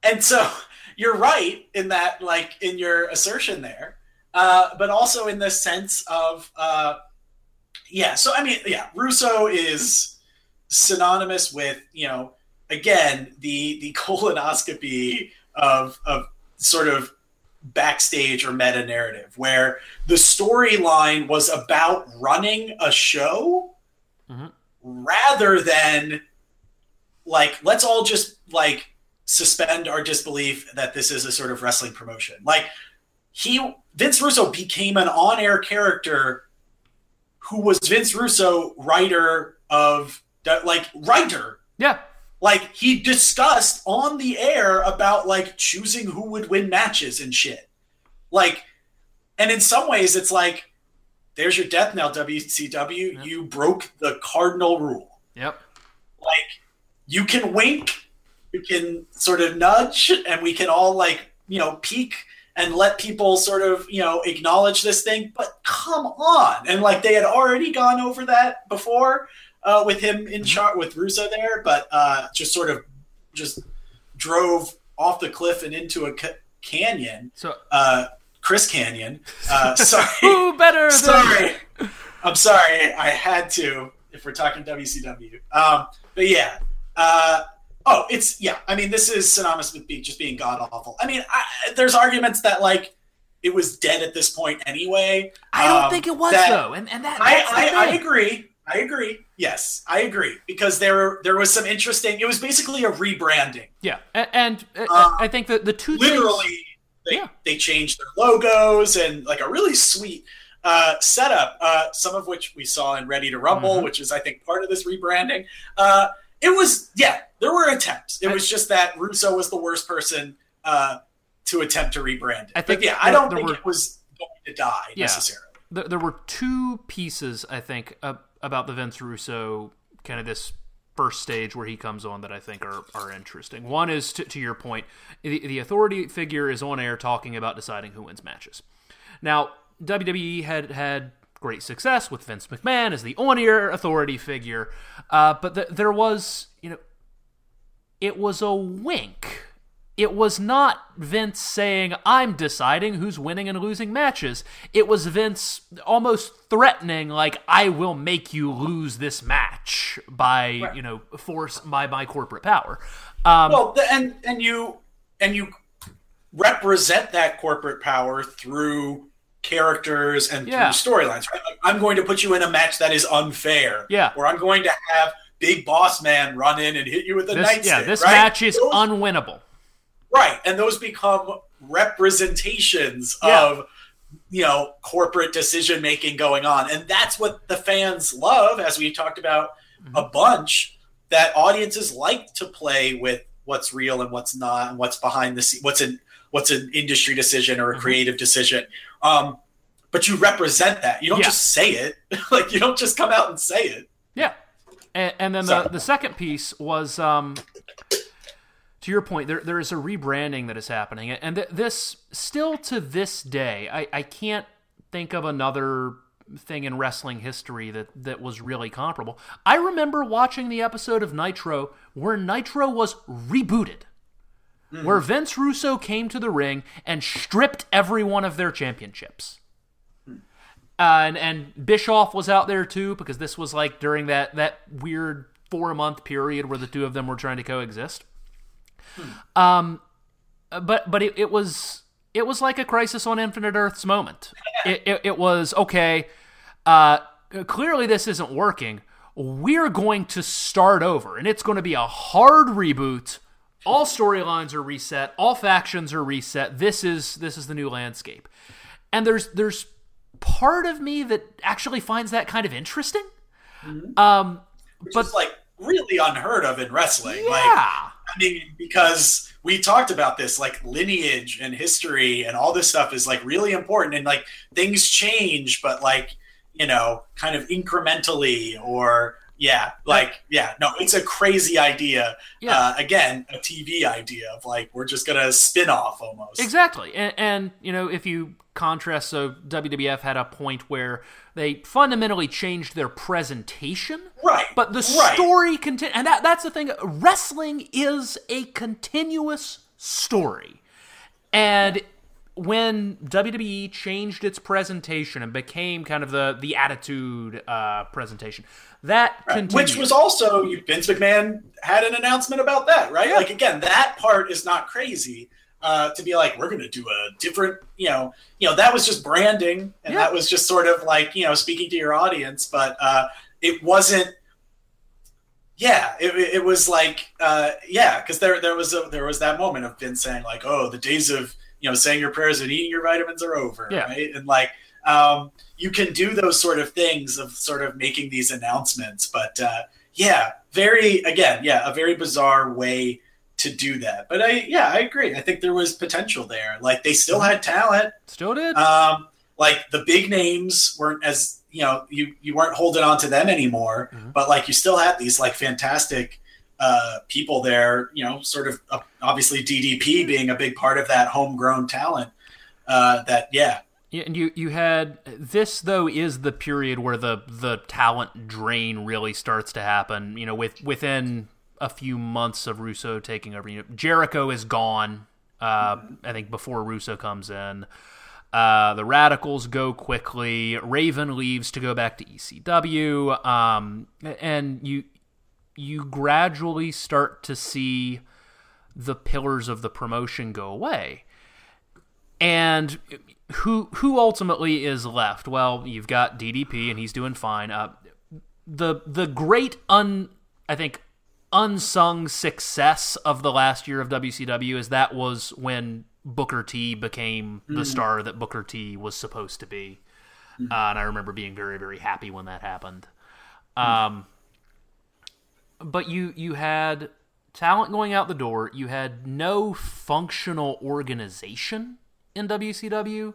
and so you're right in that, like in your assertion there, uh, but also in the sense of, uh, yeah. So I mean, yeah, Russo is synonymous with you know again the the colonoscopy of of sort of backstage or meta narrative where the storyline was about running a show mm-hmm. rather than like let's all just like suspend our disbelief that this is a sort of wrestling promotion like he vince russo became an on-air character who was vince russo writer of like writer Yeah. Like he discussed on the air about like choosing who would win matches and shit. Like and in some ways it's like there's your death knell wcw you broke the cardinal rule. Yep. like you can wink you can sort of nudge and we can all like you know peek and let people sort of you know acknowledge this thing. But come on. And like they had already gone over that before uh, with him in chart with russo there but uh, just sort of just drove off the cliff and into a ca- canyon So uh, chris Kanyon uh, sorry who better than sorry. I'm sorry. I had to. If we're talking WCW, um, but yeah. Uh, oh, it's yeah. I mean, this is synonymous with being just being god awful. I mean, I, there's arguments that like it was dead at this point anyway. I don't Um, think it was that- though, and and that I, I, I agree. I agree. Yes, I agree because there there was some interesting. It was basically a rebranding. Yeah, and, and uh, Uh, I think that the two things- literally they, Yeah. they changed their logos and like a really sweet uh, setup uh, some of which we saw in ready to rumble Mhm. which is i think part of this rebranding uh, it was yeah there were attempts it I- was just that russo was the worst person uh, to attempt to rebrand it I think but yeah i don't think were- it was going to die Yeah. necessarily there, there were two pieces I think uh, about the Vince Russo kind of this first stage where he comes on that I think are, are interesting. One is to, to your point, the, the authority figure is on air talking about deciding who wins matches. Now WWE had had great success with Vince McMahon as the on-air authority figure, uh, but th- there was you know it was a wink. It was not Vince saying, I'm deciding who's winning and losing matches. It was Vince almost threatening, like, I will make you lose this match by, you know, force by my corporate power. Um, well the, and and you and you represent that corporate power through characters and Yeah. through storylines right Like, i'm going to put you in a match that is unfair Yeah. or i'm going to have big boss man run in and hit you with a this, nightstick yeah, this right? match is Those- unwinnable. Right and those become representations Yeah. of you know corporate decision making going on and that's what the fans love as we talked about Mm-hmm. a bunch that audiences like to play with what's real and what's not and what's behind the scene what's an what's an industry decision Mm-hmm. or a creative decision um but you represent that you don't Yeah. just say it like you don't just come out and say it Yeah. And, and then So- the, the second piece was um, to your point, there, there is a rebranding that is happening. And th- this, still to this day, I, I can't think of another thing in wrestling history that, that was really comparable. I remember watching the episode of Nitro where Nitro was rebooted. Where Vince Russo came to the ring and stripped every one of their championships. Uh, and and Bischoff was out there too because this was like during that that weird four month period where the two of them were trying to coexist. Um, but but it, it was it was like a crisis on Infinite Earths moment. It, it, it was okay. Uh, clearly this isn't working. we're going to start over, and it's going to be a hard reboot. All storylines are reset, all factions are reset. This is this is the new landscape. And there's there's part of me that actually finds that kind of interesting. Um, Which but like really unheard of in wrestling. yeah, Like, Mean, because we talked about this, like lineage and history and all this stuff is like really important, and like things change, but like you know, kind of incrementally, or yeah, like yeah, no, it's a crazy idea. Yeah. Uh, again, a TV idea of like we're just gonna spin off almost. Exactly, and, and you know if you contrast, so WWF had a point where they fundamentally changed their presentation, Right, But the right. story continue, and that, that's the thing. Wrestling is a continuous story, and when WWE changed its presentation and became kind of the the attitude uh, presentation, that continued. Which was also you- Vince McMahon had an announcement about that, right? Like again, that part is not crazy. Uh, to be like, we're going to do a different, you know, you know, that was just branding, and Yeah. that was just sort of like, you know, speaking to your audience, but uh, it wasn't. Yeah, it, it was like, uh, yeah, because there there was a, there was that moment of Vince saying like, oh, the days of you know saying your prayers and eating your vitamins are over, Yeah. right? And like, um, you can do those sort of things of sort of making these announcements, but uh, yeah, very again, yeah, a very bizarre way to do that. But I, yeah, I agree. I think there was potential there. Like they still had talent. still did. Um, like the big names weren't as you know you you weren't holding on to them anymore, Mhm. but like you still had these like fantastic uh, people there. You know, sort of uh, obviously DDP being a big part of that homegrown talent. Uh, that yeah, Yeah, and you you had this though is the period where the the talent drain really starts to happen. You know, with within a few months of Russo taking over, you know, Jericho is gone. Uh, I think before Russo comes in, uh, the Radicalz go quickly. Raven leaves to go back to ECW, um, and you you gradually start to see the pillars of the promotion go away. And who who ultimately is left? Well, you've got DDP, and he's doing fine. Uh, the the great un I think unsung success of the last year of WCW is that was when Booker T became the star that Booker T was supposed to be, uh, and I remember being very very happy when that happened. Um, but you you had talent going out the door. You had no functional organization in WCW.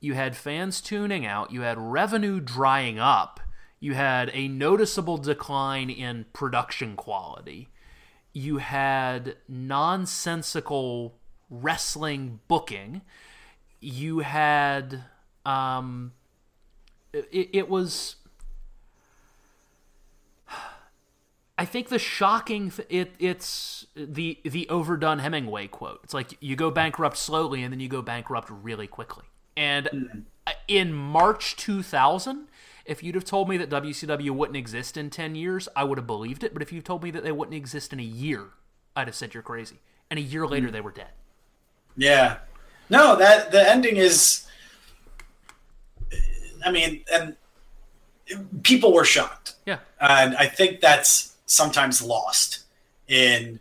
You had fans tuning out. You had revenue drying up. You had a noticeable decline in production quality. You had nonsensical wrestling booking. You had um, it, it was I think the shocking th- it it's the the overdone Hemingway quote. It's like you go bankrupt slowly and then you go bankrupt really quickly. And uh in March 2000, if you'd have told me that WCW wouldn't exist in 10 years, I would have believed it, but if you told me that they wouldn't exist in a year, I'd have said you're crazy. And a year later hmm. they were dead. Yeah. No, that the ending is I mean, and people were shocked. Yeah. And I think that's sometimes lost in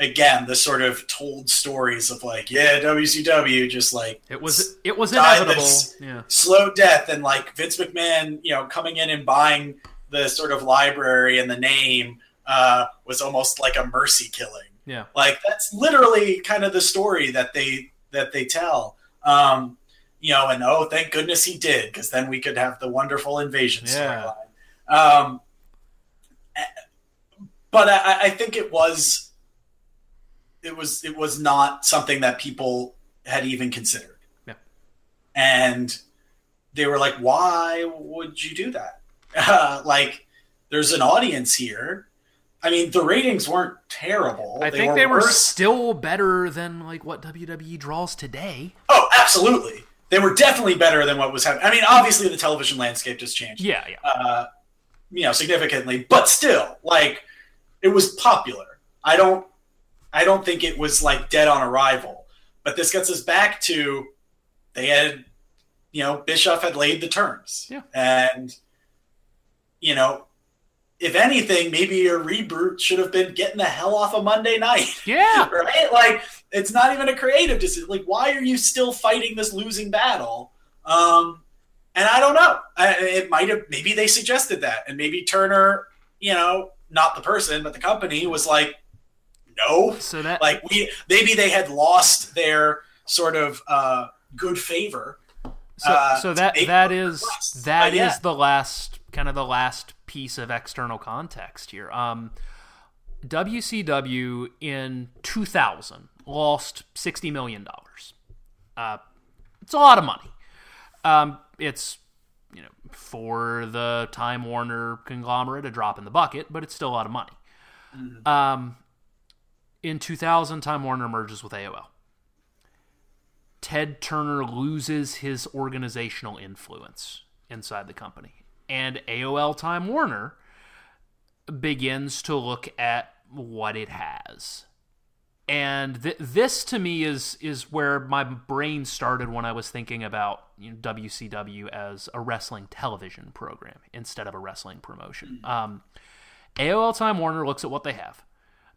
again the sort of told stories of like, yeah, WCW just like It was it was inevitable. Yeah. slow death and like Vince McMahon, you know, coming in and buying the sort of library and the name uh, was almost like a mercy killing. Yeah. Like that's literally kind of the story that they that they tell. Um, you know, and oh, thank goodness he did, because then we could have the wonderful invasion Yeah. storyline. Um, but I, I think it was it was it was not something that people had even considered. Yeah. And they were like, "Why would you do that? Uh, like, there's an audience here." I mean, the ratings weren't terrible. I think were they were worse. still better than like what WWE draws today. Oh, absolutely. They were definitely better than what was happening. I mean, obviously the television landscape just changed, Yeah, yeah. uh, you know, significantly, but still, like, it was popular. I don't, I don't think it was like dead on arrival. But this gets us back to they had, you know, Bischoff had laid the terms, Yeah. and you know, if anything, maybe a reboot should have been getting the hell off of Monday night. Yeah. right? Like it's not even a creative decision. Like, why are you still fighting this losing battle? Um, and I don't know. I, it might have. Maybe they suggested that, and maybe Turner, you know, not the person, but the company was like, no. So that Like we maybe they had lost their sort of uh, good favor. So, uh, so that that is that yeah. is the last kind of the last piece of external context here. Um, WCW in 2000 lost 60 million dollars. Uh, it's a lot of money. Um, it's you know for the Time Warner conglomerate a drop in the bucket, but it's still a lot of money. Um, in 2000, Time Warner merges with AOL. Ted Turner loses his organizational influence inside the company. And AOL Time Warner begins to look at what it has. And th- this to me is is where my brain started when I was thinking about you know, WCW as a wrestling television program instead of a wrestling promotion. Um, AOL Time Warner looks at what they have.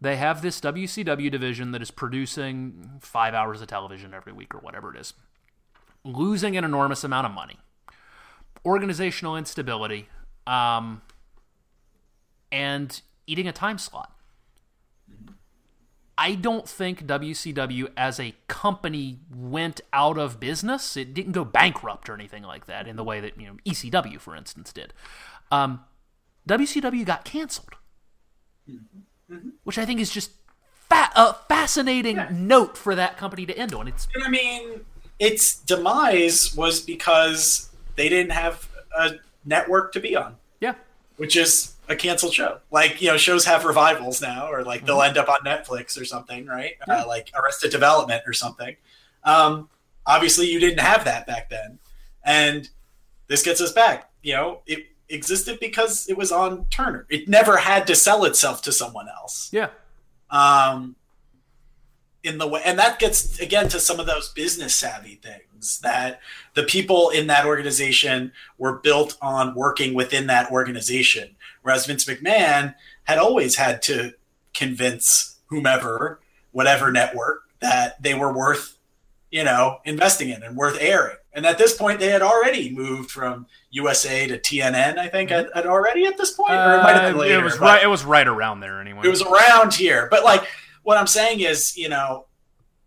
They have this WCW division that is producing five hours of television every week or whatever it is, losing an enormous amount of money, organizational instability, um, and eating a time slot. I don't think WCW as a company went out of business. It didn't go bankrupt or anything like that in the way that you know ECW, for instance, did. Um, WCW got canceled, which I think is just fa- a fascinating note for that company to end on. It's And I mean, its demise was because they didn't have a network to be on, yeah, which is a canceled show. Like you know, shows have revivals now, or like they'll end up on Netflix or something, right? Uh, like Arrested Development or something. Um, obviously, you didn't have that back then, and this gets us back. You know, it existed because it was on Turner. It never had to sell itself to someone else. yeah, um, in the way, and that gets again to some of those business savvy things that the people in that organization were built on working within that organization. Whereas Vince McMahon had always had to convince whomever, whatever network, that they were worth, you know, investing in and worth airing. And at this point, they had already moved from USA to TNN. I think had, had already at this point, or it might have been later. Uh, it was right. It was right around there anyway. it was around here but like what i'm saying is you know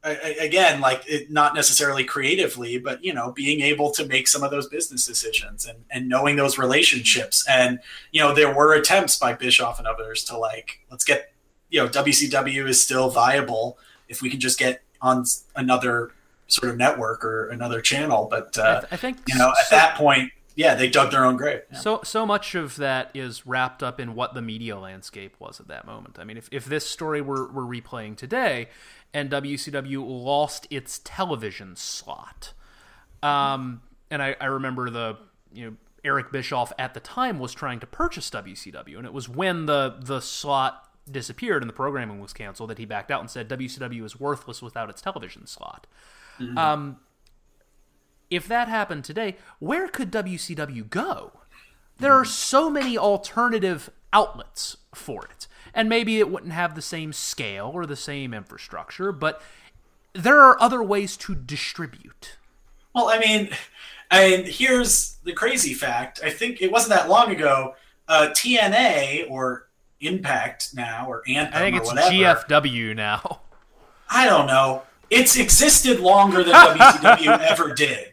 again like it, not necessarily creatively but you know being able to make some of those business decisions and, and knowing those relationships and you know there were attempts by bischoff and others to like let's get you know wcw is still viable if we can just get on another sort of network or another channel but I, uh, th- I think you know at so- that point yeah they dug their own grave Yeah. So so much of that is wrapped up in what the media landscape was at that moment. I mean, if, if this story were, were replaying today and WCW lost its television slot, um, and I, I remember the you know Eric Bischoff at the time was trying to purchase WCW, and it was when the the slot disappeared and the programming was canceled that he backed out and said WCW is worthless without its television slot. Um, if that happened today, where could WCW go? There are so many alternative outlets for it. And maybe it wouldn't have the same scale or the same infrastructure, but there are other ways to distribute. Well, I mean, and here's the crazy fact. I think it wasn't that long ago. Uh, TNA or Impact now or Anthem I think or it's whatever. GFW now. I don't know. It's existed longer than WCW ever did.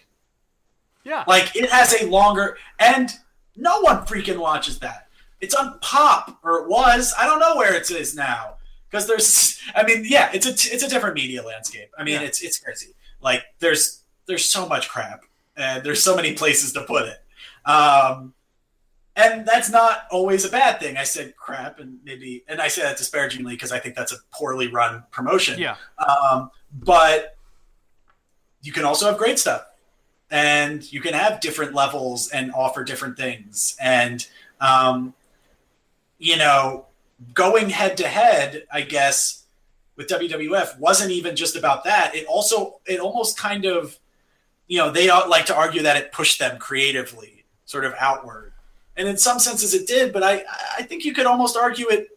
Yeah. Like it has a longer, and no one freaking watches that. It's on Pop, or it was. I don't know where it is now because there's. I mean, yeah, it's a it's a different media landscape. I mean, Yeah. it's it's crazy. Like there's there's so much crap, and there's so many places to put it. Um, and that's not always a bad thing. I said crap, and maybe, and I say that disparagingly because I think that's a poorly run promotion. Yeah. Um, but you can also have great stuff and you can have different levels and offer different things. And, um, you know, going head to head, I guess, with WWF wasn't even just about that. It also, it almost kind of, you know, they like to argue that it pushed them creatively, sort of outward. and in some senses it did. But I I think you could almost argue it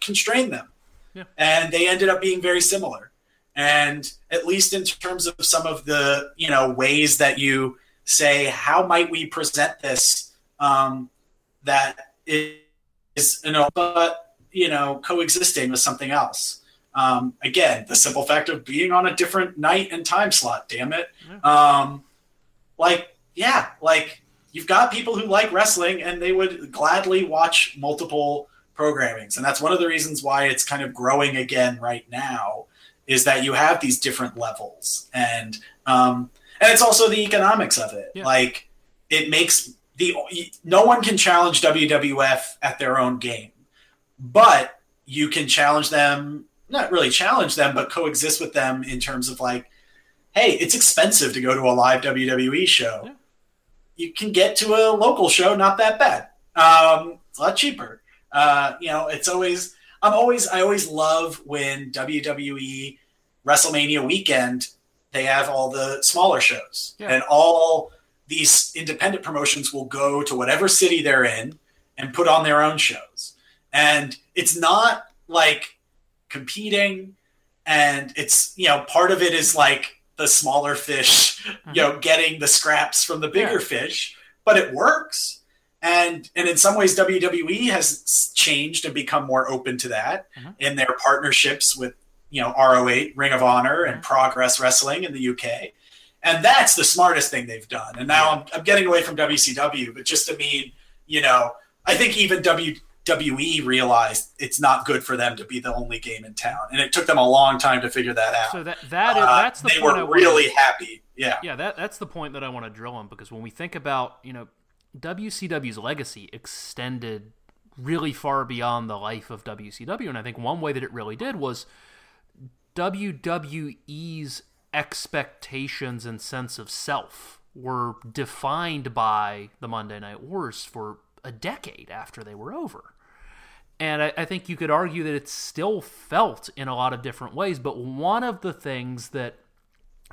constrained them, Yeah. and they ended up being very similar. And at least in terms of some of the you know ways that you say how might we present this um, that is you know but you know coexisting with something else? Um, again the simple fact of being on a different night and time slot damn it. Um, like yeah like you've got people who like wrestling and they would gladly watch multiple programmings and that's one of the reasons why it's kind of growing again right now is that you have these different levels. And um, and it's also the economics of it. Yeah. like it makes the no one can challenge WWF at their own game but you can challenge them not really challenge them but coexist with them in terms of like hey it's expensive to go to a live wwe show. Yeah. you can get to a local show not that bad. Um, it's a lot cheaper. Uh, you know it's always i'm always i always love when wwe wrestlemania weekend they have all the smaller shows Yeah. and all these independent promotions will go to whatever city they're in and put on their own shows and it's not like competing and it's you know part of it is like the smaller fish you know getting the scraps from the bigger Yeah. fish but it works and and in some ways WWE has changed and become more open to that Mhm. in their partnerships with you know ROH Ring of Honor and Progress Wrestling in the UK and that's the smartest thing they've done. And now I'm, I'm getting away from WCW but just to mean you know I think even WWE realized it's not good for them to be the only game in town, and it took them a long time to figure that out. So that that is, Uh, that's the they point were I wanna- really happy. Yeah, yeah that that's the point that I want to drill on because when we think about you know WCW's legacy extended really far beyond the life of WCW, and I think one way that it really did was WWE's expectations and sense of self were defined by the Monday Night Wars for a decade after they were over. And I, I think you could argue that it's still felt in a lot of different ways, but one of the things that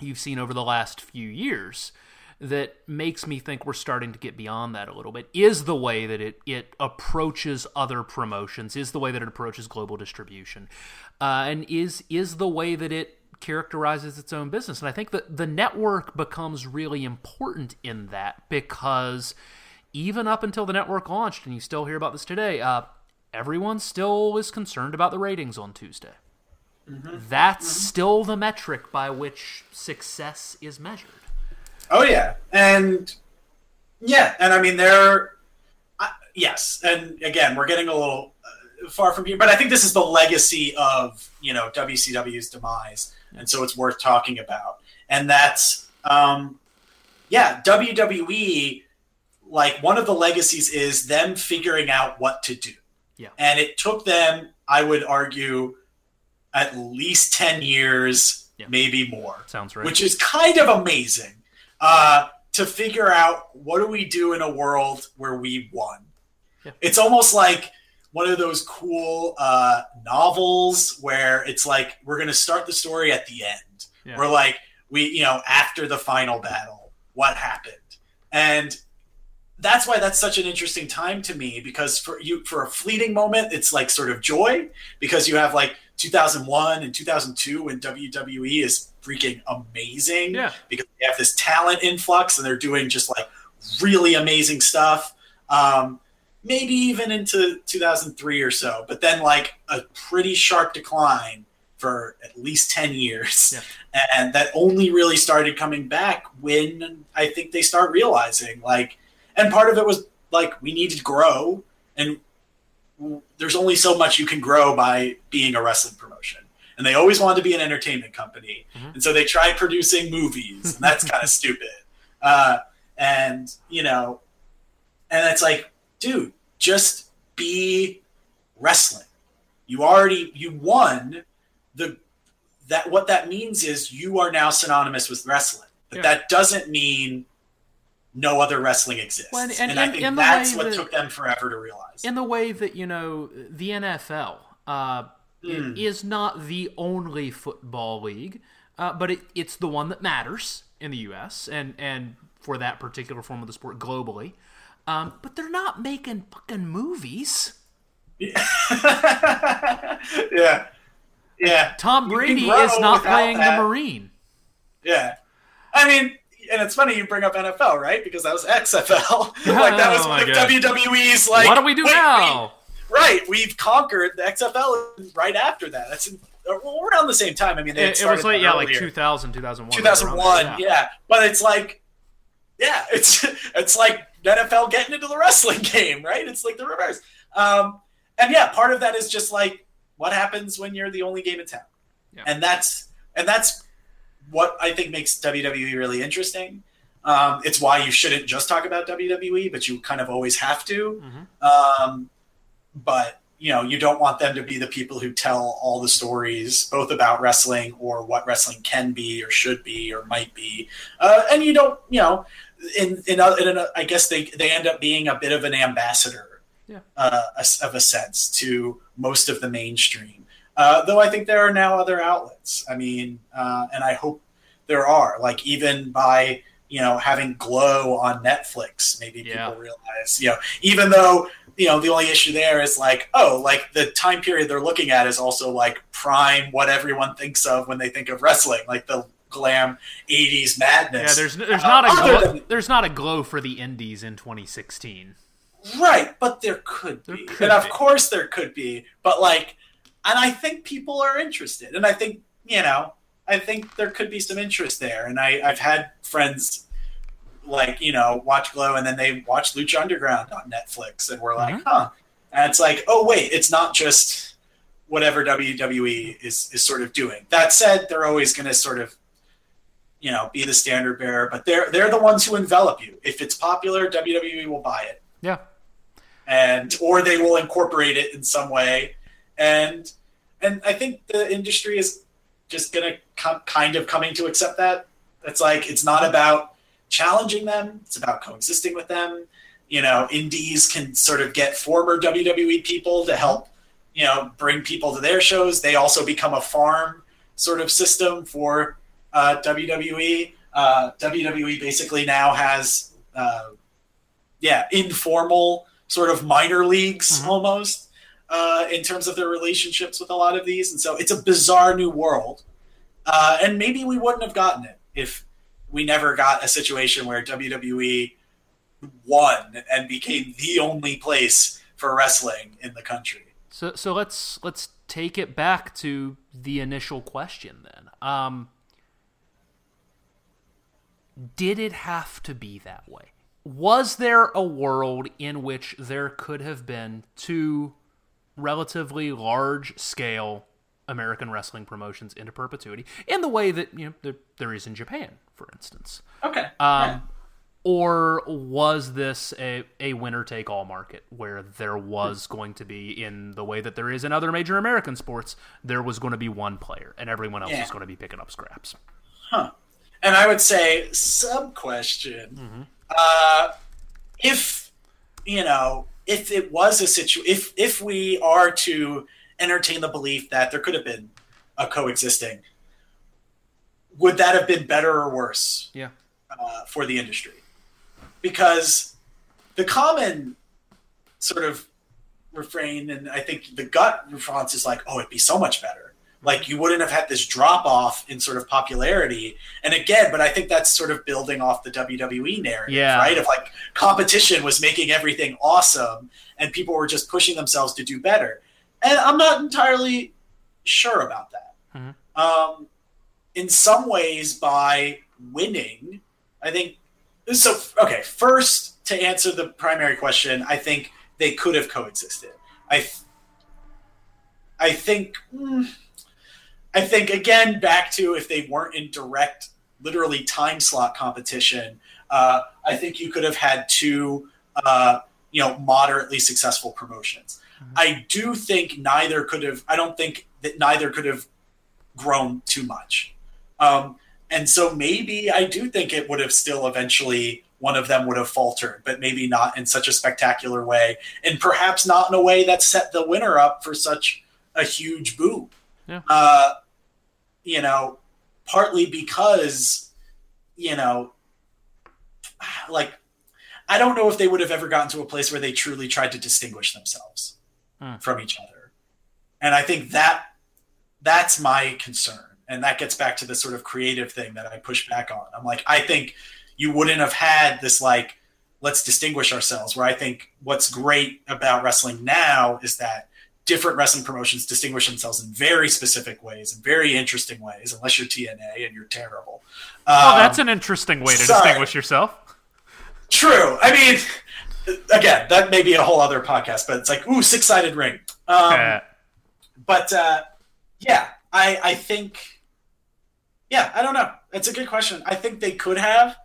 you've seen over the last few years that makes me think we're starting to get beyond that a little bit is the way that it, it approaches other promotions, is the way that it approaches global distribution, uh, and is is the way that it characterizes its own business. And I think that the network becomes really important in that because even up until the network launched, and you still hear about this today, uh, everyone still is concerned about the ratings on Tuesday. That's still the metric by which success is measured. Oh yeah, and yeah, and I mean they're yes, and again we're getting a little uh, far from here, but I think this is the legacy of you know WCW's demise, and so it's worth talking about, and that's um, yeah WWE. Like one of the legacies is them figuring out what to do, Yeah. and it took them, I would argue, at least ten years, Yeah. maybe more Sounds right. which is kind of amazing uh, to figure out what do we do in a world where we won. Yeah. It's almost like one of those cool uh, novels where it's like we're going to start the story at the end. Yeah. We're like we, you know, after the final battle, what happened, and that's why that's such an interesting time to me because for you for a fleeting moment it's like sort of joy because you have like 2001 and 2002 when WWE is freaking amazing Yeah. because they have this talent influx and they're doing just like really amazing stuff um, maybe even into 2003 or so but then like a pretty sharp decline for at least 10 years Yeah. and that only really started coming back when i think they start realizing like and part of it was like we need to grow and there's only so much you can grow by being a wrestling promotion and they always wanted to be an entertainment company Mhm. and so they tried producing movies and that's kind of stupid uh, and you know and it's like dude just be wrestling you already you won the that what that means is you are now synonymous with wrestling but Yeah. that doesn't mean no other wrestling exists Well, and- and, and- i think that's what that- took them forever to realize in the way that you know the NFL uh, it is not the only football league, uh, but it, it's the one that matters in the U.S. and and for that particular form of the sport globally. Um, but they're not making fucking movies. yeah, yeah. Tom Brady is not playing that. the Marine. Yeah. I mean, and it's funny you bring up NFL, right? Because that was XFL. like that was Oh one my of God. WWE's like what do we do now? we- right, we've conquered the XFL right after that. That's in, uh, well, around the same time. I mean, they It, it was like yeah, like earlier. 2000, 2001. 2001. around Yeah. but it's like, yeah, it's it's like NFL getting into the wrestling game, right? It's like the reverse. Um, and yeah, part of that is just like what happens when you're the only game in town, Yeah. and that's and that's what I think makes WWE really interesting. Um, it's why you shouldn't just talk about WWE, but you kind of always have to. Um, but you know, you don't want them to be the people who tell all the stories, both about wrestling or what wrestling can be or should be or might be. Uh, and you don't, you know, in in, a, in a, I guess they they end up being a bit of an ambassador, Yeah. uh, of a sense to most of the mainstream. Uh, though I think there are now other outlets. I mean, uh, and I hope there are. Like even by you know having Glow on Netflix, maybe Yeah. people realize you know even though you know the only issue there is like oh like the time period they're looking at is also like prime what everyone thinks of when they think of wrestling, like the glam '80s madness. Yeah, there's there's Uh, not a glow, than- there's not a glow for the indies in 2016. Right, but there could There be. could and of be. course there could be. But like and I think people are interested. And I think, you know, I think there could be some interest there. And I, I've had friends like, you know, watch Glow and then they watch Lucha Underground on Netflix and we're like, Mhm. huh. And it's like, oh wait, it's not just whatever WWE is is sort of doing. That said, they're always gonna sort of you know, be the standard bearer, but they're they're the ones who envelop you. If it's popular, WWE will buy it. Yeah, and or they will incorporate it in some way. And and i think the industry is just gonna come kind of coming to accept that. It's like it's not about challenging them it's about coexisting with them. You know indies can sort of get former wwe people to help you know bring people to their shows. They also become a farm sort of system for uh, wwe uh, wwe basically now has uh, yeah informal sort of minor leagues Mhm. almost uh, in terms of their relationships with a lot of these and so it's a bizarre new world uh, and maybe we wouldn't have gotten it if we never got a situation where wwe won and became the only place for wrestling in the country So so let's let's take it back to the initial question then. Um did it have to be that way? Was there a world in which there could have been two relatively large scale American wrestling promotions into perpetuity in the way that you know there, there is in Japan, for instance? okay Um, Or was this a, a winner take all market where there was going to be, in the way that there is in other major American sports, there was going to be one player and everyone else Yeah. is going to be picking up scraps? Huh. And I would say sub question. Uh, if you know, if it was a situ, if if we are to entertain the belief that there could have been a coexisting, would that have been better or worse Yeah. uh, for the industry? Because the common sort of refrain, and I think the gut response is like, "Oh, it'd be so much better." Like you wouldn't have had this drop off in sort of popularity. And again, but I think that's sort of building off the WWE narrative, Yeah. right? Of like competition was making everything awesome, and people were just pushing themselves to do better. And I'm not entirely sure about that. Mhm. Um, in some ways, by winning, I think so. Okay, first to answer the primary question, I think they could have coexisted. I, th- I think, mm, I think again back to if they weren't in direct, literally time slot competition. Uh, I think you could have had two, uh, you know, moderately successful promotions. I do think neither could have. I don't think that neither could have grown too much. Um, and so maybe I do think it would have still eventually one of them would have faltered, but maybe not in such a spectacular way, and perhaps not in a way that set the winner up for such a huge boom. Yeah. Uh, you know, partly because you know, like I don't know if they would have ever gotten to a place where they truly tried to distinguish themselves from each other. And I think that that's my concern. And that gets back to the sort of creative thing that I push back on. I'm like, I think you wouldn't have had this like, let's distinguish ourselves. Where I think what's great about wrestling now is that different wrestling promotions distinguish themselves in very specific ways and very interesting ways, unless you're TNA and you're terrible. Well, Um, that's an interesting way to sorry. distinguish yourself. True. I mean, again, that may be a whole other podcast, but it's like, ooh, six sided ring. Um, but uh, yeah, I I think, yeah, I don't know. It's a good question. I think they could have.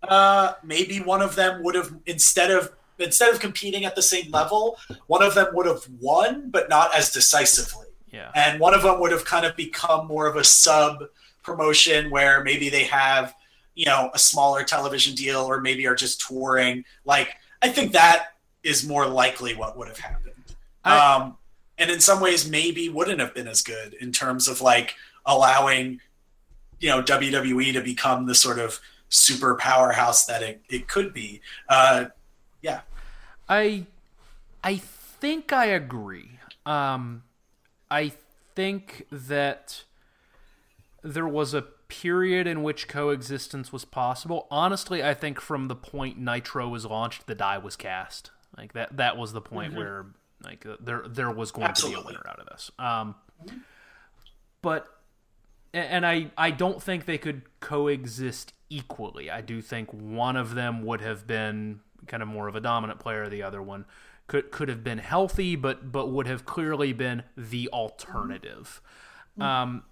Uh, maybe one of them would have instead of instead of competing at the same level, one of them would have won, but not as decisively. yeah. and one of them would have kind of become more of a sub promotion where maybe they have you know a smaller television deal or maybe are just touring like i think that is more likely what would have happened I- um and in some ways maybe wouldn't have been as good in terms of like allowing you know wwe to become the sort of super powerhouse that it, it could be uh yeah I I think I agree. Um, I think that there was a period in which coexistence was possible. Honestly, I think from the point Nitro was launched, the die was cast. Like that that was the point where like uh, there there was going to be a winner out of this. Um, but and I I don't think they could coexist equally. I do think one of them would have been kind of more of a dominant player. The other one could could have been healthy, but but would have clearly been the alternative. Um,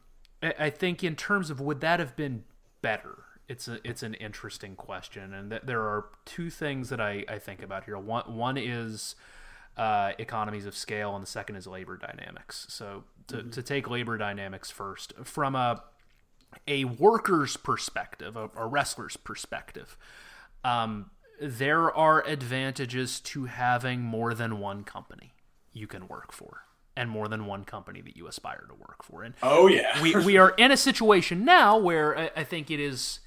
I, I think in terms of would that have been better? It's a it's an interesting question, and th- there are two things that I, I think about here. One one is uh, economies of scale, and the second is labor dynamics. So to, to take labor dynamics first, from a a worker's perspective, a, a wrestler's perspective, um, there are advantages to having more than one company you can work for, and more than one company that you aspire to work for. And oh yeah we we are in a situation now where I, I think it is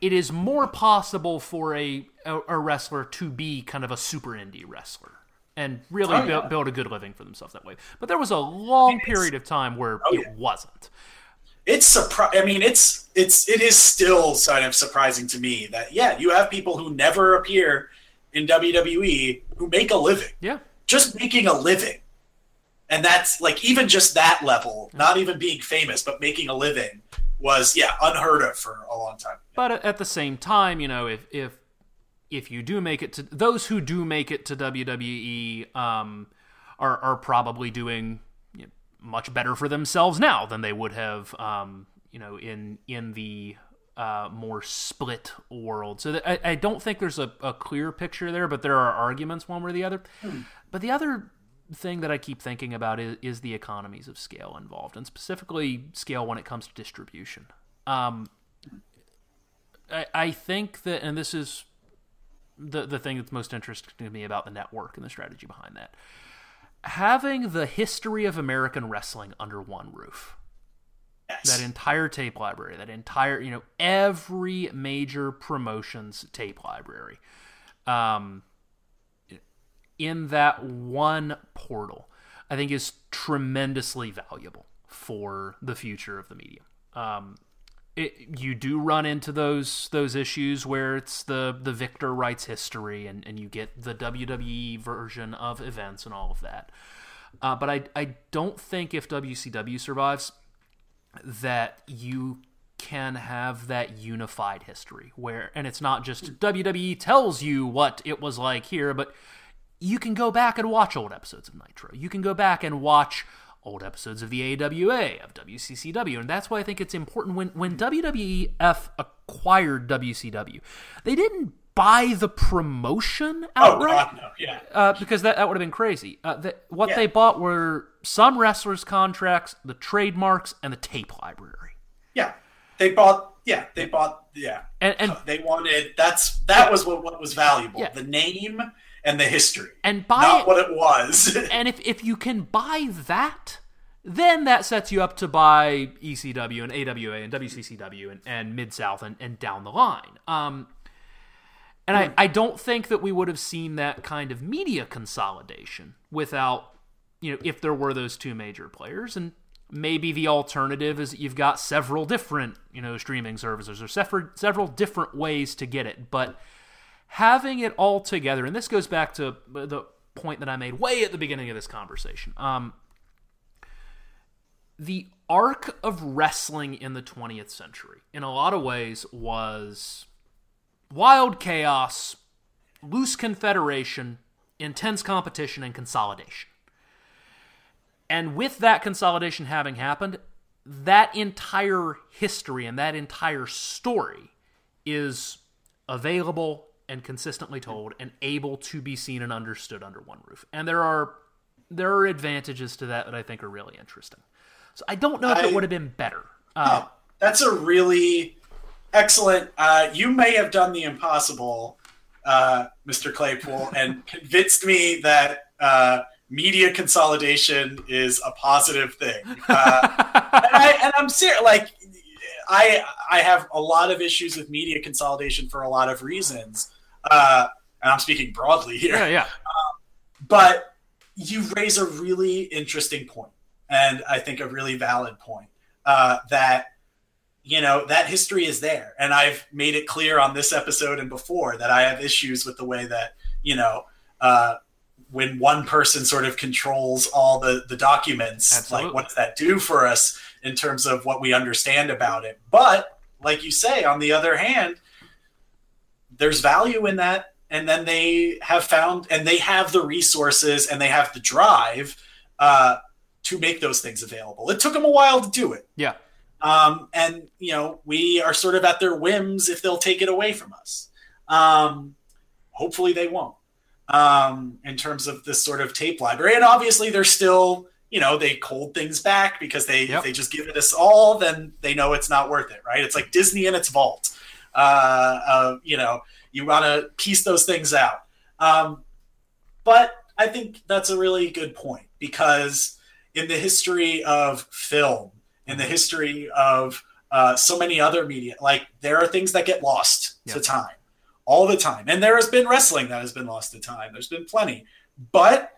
it is more possible for a, a wrestler to be kind of a super indie wrestler and really Oh, build, yeah. build a good living for themselves that way. But there was a long period of time where Oh, it yeah. wasn't. It's surpri- I mean, it's it's it is still kind of surprising to me that yeah, you have people who never appear in WWE who make a living, Yeah. just making a living, and that's like even just that level, not even being famous, but making a living was yeah unheard of for a long time. But at- at the same time, you know, if if if you do make it to those who do make it to WWE, um, are are probably doing much better for themselves now than they would have, um, you know, in in the uh, more split world. So that, I, I don't think there's a, a clear picture there, but there are arguments one way or the other. But the other thing that I keep thinking about is, is the economies of scale involved, and specifically scale when it comes to distribution. Um, I, I think that, and this is the the thing that's most interesting to me about the network and the strategy behind that. Having the history of American wrestling under one roof, Yes. that entire tape library, that entire you know every major promotion's tape library, um, in that one portal, I think is tremendously valuable for the future of the medium. Um, it, you do run into those those issues where it's the the victor writes history and, and you get the WWE version of events and all of that. Uh, but I I don't think if WCW survives that you can have that unified history where and it's not just WWE tells you what it was like here, but you can go back and watch old episodes of Nitro. You can go back and watch old episodes of the AWA, of WCCW. And that's why I think it's important when, when WWF acquired WCW, they didn't buy the promotion oh outright God, no, yeah. uh, because that, that would have been crazy. Uh, that, what Yeah. they bought were some wrestlers' contracts, the trademarks, and the tape library. Yeah, they bought. Yeah, they bought. Yeah, And, and they wanted. That's that was what, what was valuable. Yeah. The name and the history, and buy not what it was. and if if you can buy that, then that sets you up to buy ECW and AWA and WCCW and, and Mid South and, and down the line. Um, And I, I don't think that we would have seen that kind of media consolidation without, you know, if there were those two major players. And maybe the alternative is that you've got several different, you know, streaming services or several, several different ways to get it. But having it all together, and this goes back to the point that I made way at the beginning of this conversation. Um, the arc of wrestling in the 20th century, in a lot of ways, was wild chaos, loose confederation, intense competition, and consolidation. And with that consolidation having happened, that entire history and that entire story is available and consistently told and able to be seen and understood under one roof. And there are there are advantages to that that I think are really interesting. So I don't know if I- it would have been better. Uh, That's a really excellent. Uh, you may have done the impossible, uh, Mr. Claypool, and convinced me that uh, media consolidation is a positive thing. Uh, and, I, and I'm serious. Like, I I have a lot of issues with media consolidation for a lot of reasons, uh, and I'm speaking broadly here yeah, yeah. but you raise a really interesting point and i think a really valid point uh, that you know that history is there and i've made it clear on this episode and before that i have issues with the way that you know uh, when one person sort of controls all the the documents Absolutely. like what does that do for us in terms of what we understand about it but like you say on the other hand there's value in that and then they have found and they have the resources and they have the drive uh, to make those things available. It took them a while to do it. Yeah. um, and you know we are sort of at their whims if they'll take it away from us. Um, hopefully they won't um, in terms of this sort of tape library. And obviously they're still you know they hold things back because they Yep. if they just give it us all then they know it's not worth it right? It's like disney in its vault uh, uh, you know you want to piece those things out. Um, but i think that's a really good point because in the history of film in the history of uh, so many other media like there are things that get lost Yeah. to time all the time. And there has been wrestling that has been lost to time. There's been plenty. But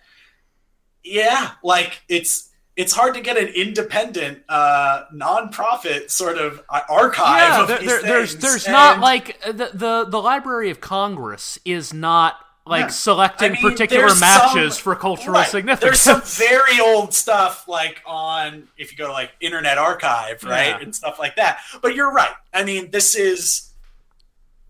yeah like it's it's hard to get an independent uh non-profit sort of archive yeah, of there, there- there's things. there's not like the, the the Library of Congress is not like Yeah. selecting I mean, particular matches some- for cultural Right. significance. There's some very old stuff like on if you go to like Internet Archive, right, Yeah. and stuff like that. But you're right. I mean, this is,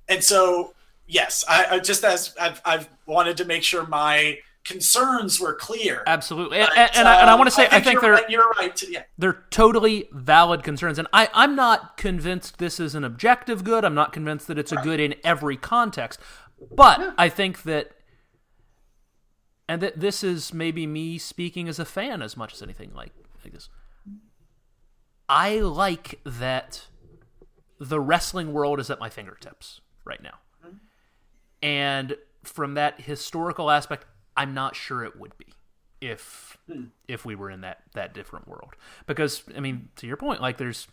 and so yes, I, I just as I've, I've wanted to make sure my concerns were clear. Absolutely, and, But, and, and I, and I um, want to say I think, you're, they're right- you're right. Yeah, they're totally valid concerns, and I I'm not convinced this is an objective good. I'm not convinced that it's a good in every context, but I think that. And that this is maybe me speaking as a fan as much as anything like, like this. I like that the wrestling world is at my fingertips right now. And from that historical aspect, I'm not sure it would be if if we were in that that different world. Because I mean, to your point, like there's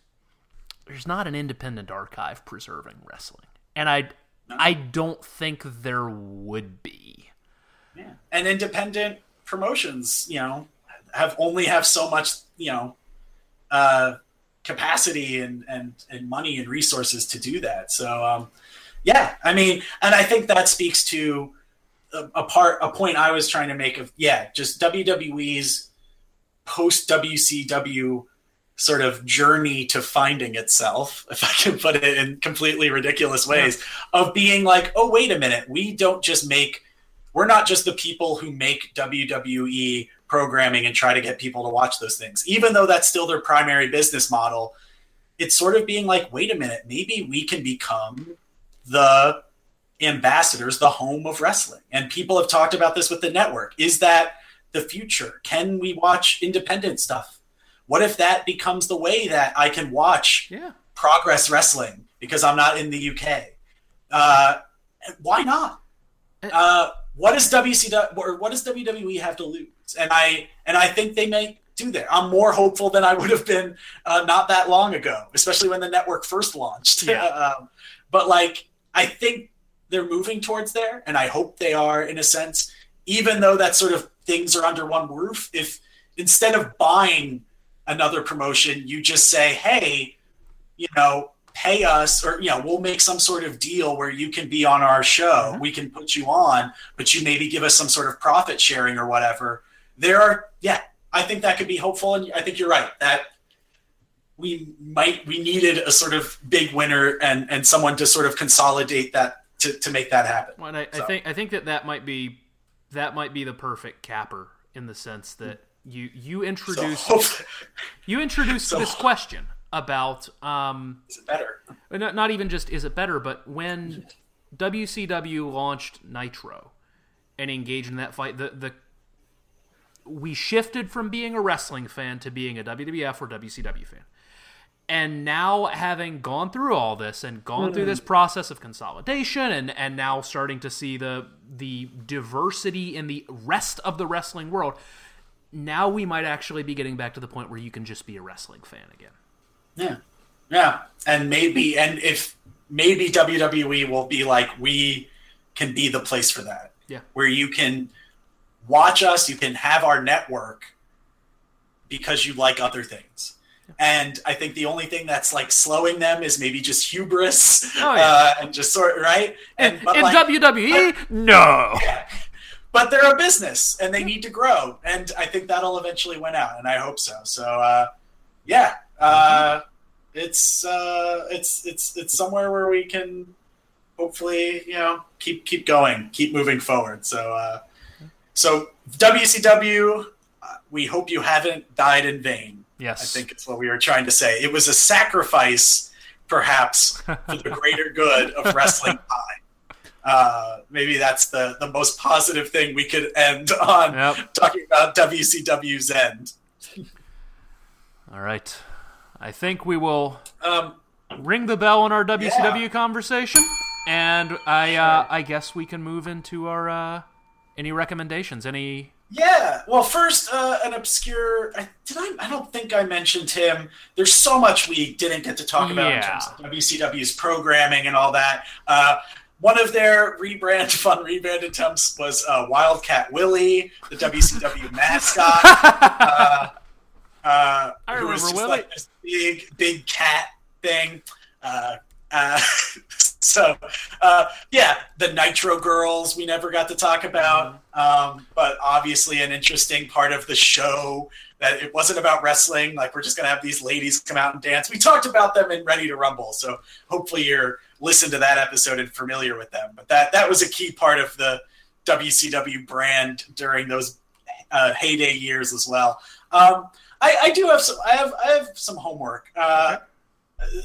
there's not an independent archive preserving wrestling. And I I don't think there would be. yeah. And independent promotions, you know, have only have so much, you know, uh, capacity and, and, and money and resources to do that. So, um, yeah, I mean, and I think that speaks to a, a part, a point I was trying to make of, yeah, just WWE's post WCW sort of journey to finding itself, if I can put it in completely ridiculous ways, of being like, oh, wait a minute, we don't just make, we're not just the people who make WWE programming and try to get people to watch those things, even though that's still their primary business model. It's sort of being like, wait a minute, maybe we can become the ambassadors, the home of wrestling. And people have talked about this with the network. Is that the future? Can we watch independent stuff? What if that becomes the way that I can watch Yeah. progress wrestling because I'm not in the UK? Uh, why not? Uh, what does WCW or what does WWE have to lose? And I and I think they may do that. I'm more hopeful than I would have been uh, not that long ago, especially when the network first launched. Yeah. um, but like, I think they're moving towards there, and I hope they are in a sense. Even though that sort of things are under one roof, if instead of buying another promotion, you just say, "Hey, you know, pay us or you know we'll make some sort of deal where you can be on our show mm-hmm. we can put you on but you maybe give us some sort of profit sharing or whatever there are yeah i think that could be hopeful and i think you're right that we might we needed a sort of big winner and and someone to sort of consolidate that to, to make that happen well, I, so. I think i think that that might be that might be the perfect capper in the sense that you you introduce so, you introduce so, this question about um, is it better? Not, not even just is it better, but when WCW launched Nitro and engaged in that fight, the the we shifted from being a wrestling fan to being a WWF or WCW fan. And now having gone through all this and gone mm. through this process of consolidation and, and now starting to see the the diversity in the rest of the wrestling world, now we might actually be getting back to the point where you can just be a wrestling fan again. Yeah, yeah, and maybe and if maybe WWE will be like we can be the place for that. Yeah, where you can watch us, you can have our network because you like other things. And I think the only thing that's like slowing them is maybe just hubris oh, yeah. uh, and just sort right. And, in like, WWE, but, no. Yeah. But they're a business and they need to grow, and I think that'll eventually win out, and I hope so. So, uh, yeah, uh, it's uh, it's it's it's somewhere where we can hopefully you know keep keep going, keep moving forward. So uh, so WCW, uh, we hope you haven't died in vain. Yes, I think it's what we were trying to say. It was a sacrifice, perhaps, for the greater good of wrestling pie. Uh, maybe that's the, the most positive thing we could end on yep. talking about WCW's end. All right. I think we will um, ring the bell on our WCW yeah. conversation, and I uh, I guess we can move into our uh, any recommendations. Any yeah. Well, first, uh, an obscure. I, did I? I don't think I mentioned him. There's so much we didn't get to talk about yeah. in terms of WCW's programming and all that. Uh, one of their rebrand, fun rebrand attempts was uh, Wildcat Willie, the WCW mascot. Uh, uh, I remember just Willie. like this big, big cat thing. Uh, uh, so, uh, yeah, the Nitro Girls we never got to talk about, um, but obviously an interesting part of the show that it wasn't about wrestling. Like we're just gonna have these ladies come out and dance. We talked about them in Ready to Rumble, so hopefully you're listened to that episode and familiar with them. But that that was a key part of the WCW brand during those uh, heyday years as well. Um, I, I do have some. I have I have some homework. Uh,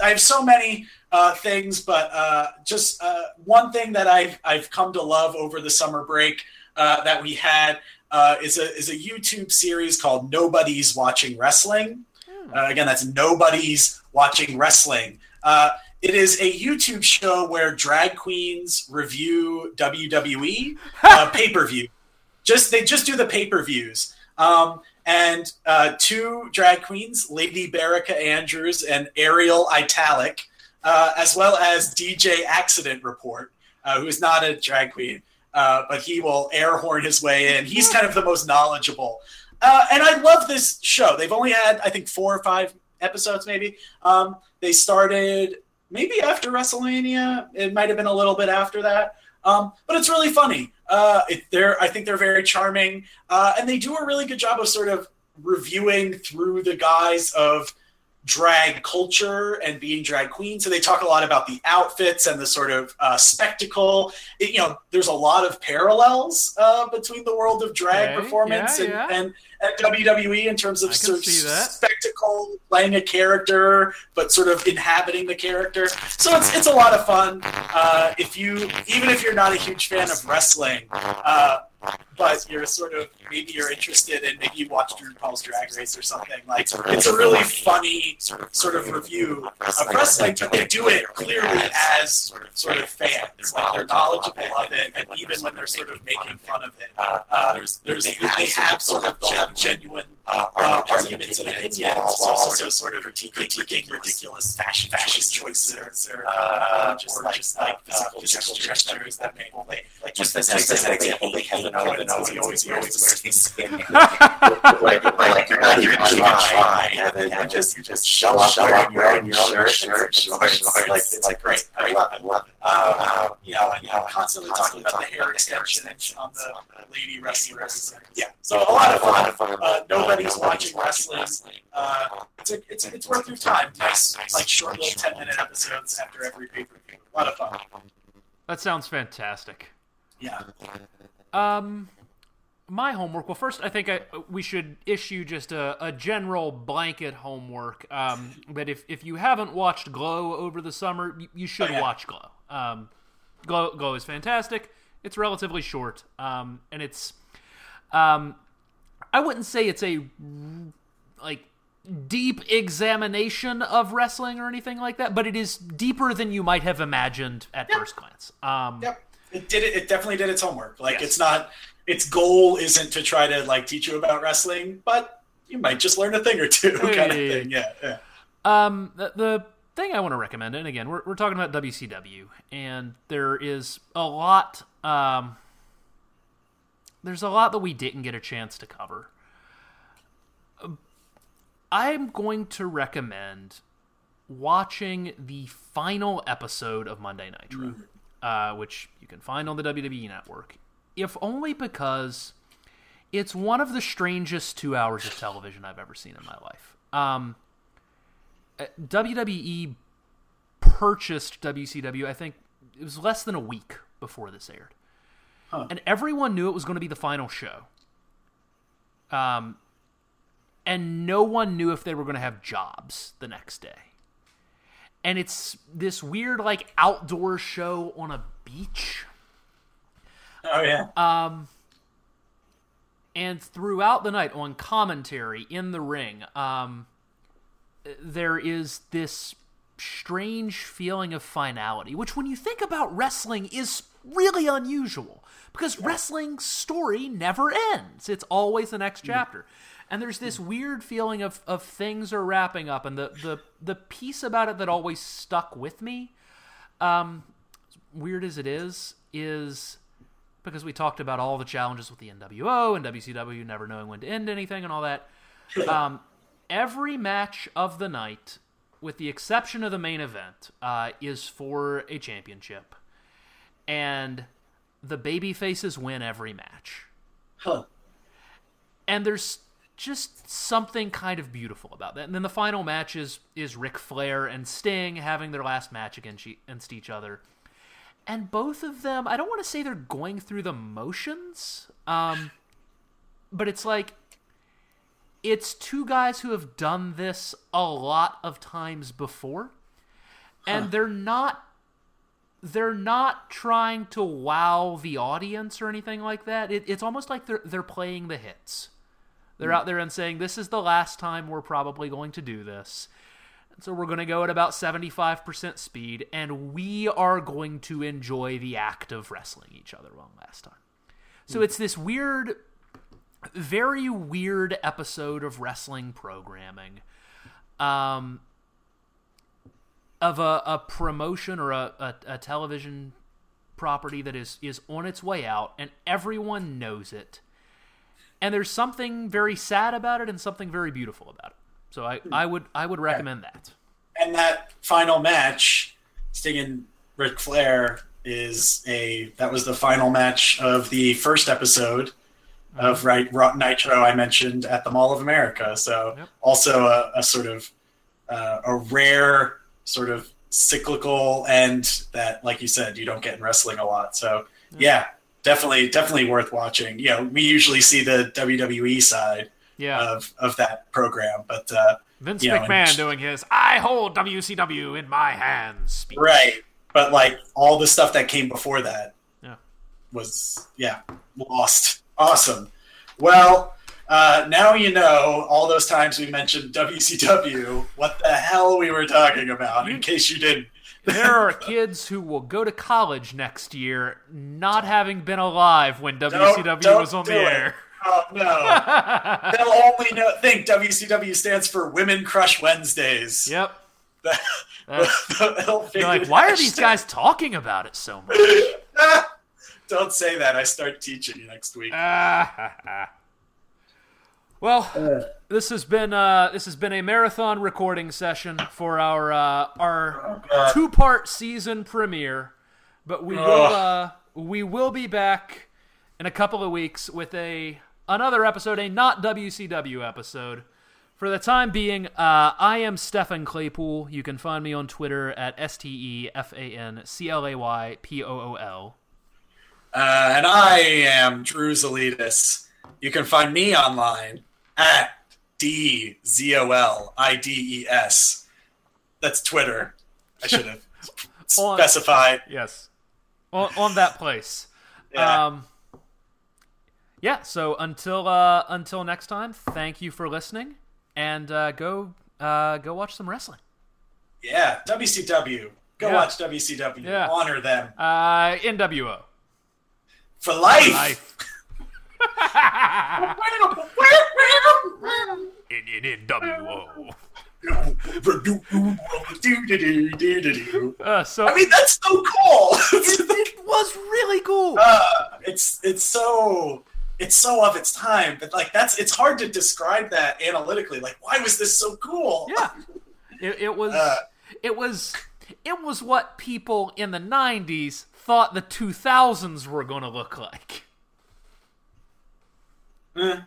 I have so many uh, things, but uh, just uh, one thing that I've I've come to love over the summer break uh, that we had uh, is a is a YouTube series called Nobody's Watching Wrestling. Hmm. again, that's Nobody's Watching Wrestling. it is a YouTube show where drag queens review WWE pay per view. Just they just do the pay per views. Um, and uh, two drag queens, Lady Berica Andrews and Ariel Italic, uh, as well as DJ Accident Report, uh, who is not a drag queen, uh, but he will air horn his way in. He's kind of the most knowledgeable. Uh, and I love this show. They've only had, I think, four or five episodes, maybe. Um, they started maybe after WrestleMania. It might have been a little bit after that. Um, but it's really funny. Uh, it, they're, I think they're very charming, and they do a really good job of sort of reviewing through the guise of drag culture and being drag queen. So they talk a lot about the outfits and the sort of uh, spectacle. It, you know, there's a lot of parallels uh, between the world of drag okay, performance yeah, and, yeah. and, and, WWE in terms of sort of spectacle, playing a character, but sort of inhabiting the character. So it's it's a lot of fun. Uh, if you even if you're not a huge fan of wrestling, uh, but you're sort of maybe you're interested in maybe you watched RuPaul's Drag Race or something. Like it's a really funny sort of review of wrestling, but they do it clearly as sort of fans. Like they're knowledgeable of it, and even when they're sort of making fun of it, uh, there's there's they have sort of the genuine uh, arguments and opinions, also sort of critiquing ridiculous fashion fashion choices or uh, just like just like physical gestures that people make. Like just as an example, they have another knows he always he always wears these skin like like you're not even trying and then just you just show up wearing your own shirt shirt shorts like it's like great. I love it. Love it. Uh, you know and you know constantly talking about the hair extensions on the lady wrestlers yeah. So a lot of fun. Fun uh, nobody's watching wrestling. Uh, it's a, it's a, it's worth your time. Nice like short little ten minute episodes after every pay per view a lot of fun. That sounds fantastic. yeah. Um, my homework. Well, first, I think I, we should issue just a, a general blanket homework. Um, that if, if you haven't watched Glow over the summer, you, you should Oh, yeah. watch Glow. Um, Glow Glow is fantastic. It's relatively short, um, and it's um, I wouldn't say it's a like deep examination of wrestling or anything like that, but it is deeper than you might have imagined at first glance. Um, Yep. It did it. It definitely did its homework. Like Yes. it's not. Its goal isn't to try to like teach you about wrestling, but you might just learn a thing or two, kind of thing. Yeah, yeah. Um, the, the thing I want to recommend, and again, we're, we're talking about WCW, and there is a lot. Um, there's a lot that we didn't get a chance to cover. I'm going to recommend watching the final episode of Monday Nitro, uh, which you can find on the WWE Network, if only because it's one of the strangest two hours of television I've ever seen in my life. Um, uh, WWE purchased WCW, I think it was less than a week before this aired. And everyone knew it was going to be the final show. Um, and no one knew if they were going to have jobs the next day. And it's this weird, like, outdoor show on a beach. Oh yeah. and throughout the night on commentary in the ring um, there is this strange feeling of finality which when you think about wrestling is really unusual because wrestling's story never ends. It's always the next chapter. And there's this weird feeling of, of things are wrapping up and the, the, the piece about it that always stuck with me um, weird as it is is because we talked about all the challenges with the NWO and WCW never knowing when to end anything and all that. Um, every match of the night, with the exception of the main event, uh, is for a championship, and the baby faces win every match. Huh. And there's just something kind of beautiful about that. And then the final match is is Ric Flair and Sting having their last match against against each other and both of them i don't want to say they're going through the motions um, but it's like it's two guys who have done this a lot of times before. And they're not they're not trying to wow the audience or anything like that. It, it's almost like they're they're playing the hits. They're out there and saying this is the last time we're probably going to do this so we're going to go at about 75% speed, and we are going to enjoy the act of wrestling each other one last time. So it's this weird, very weird episode of wrestling programming. Um, of a, a promotion or a, a, a television property that is, is on its way out, and everyone knows it. And there's something very sad about it and something very beautiful about it. So I, I would I would recommend that. and that final match, Sting and Ric Flair, is a that was the final match of the first episode of right Nitro I mentioned at the Mall of America. So Yep. also a, a sort of uh, a rare sort of cyclical end that, like you said, you don't get in wrestling a lot. So yeah, definitely definitely worth watching. You know, we usually see the WWE side Yeah, of of that program, but uh, Vince you know, and- McMahon doing his "I hold WCW in my hands" speech. Right. But like all the stuff that came before that. Yeah. was yeah lost. Awesome. Well, uh, now you know all those times we mentioned WCW, what the hell we were talking about. In case you didn't. there are kids who will go to college next year not having been alive when WCW don't was on the air. it. Oh no! They'll only know, think WCW stands for Women Crush Wednesdays. Yep. Like, why are these guys talking about it so much? Don't say that. I start teaching next week. well, this has been uh, this has been a marathon recording session for our uh, our God. two part season premiere, but we will uh, we will be back in a couple of weeks with a another episode, a not WCW episode. For the time being, uh, I am Stefan Claypool. You can find me on Twitter at S T E F A N C L A Y P O O L. Uh, and I am Drew Zalitis. You can find me online at D Z O L I D E S. That's Twitter. I should have On- specified. Yes. On, on that place. Yeah. Um, yeah. So until uh, until next time, thank you for listening, and uh, go uh, go watch some wrestling. yeah, WCW. Go Yeah. watch WCW. Yeah. Honor them Uh, NWO. for life. Life. In, in NWO. Uh, so I mean, that's so cool. it was really cool. uh, it's it's so it's so of its time, but like that's it's hard to describe that analytically. Like, why was this so cool? Yeah. It, it was Uh. it was it was what people in the 90s thought the 2000s were going to look like. Eh.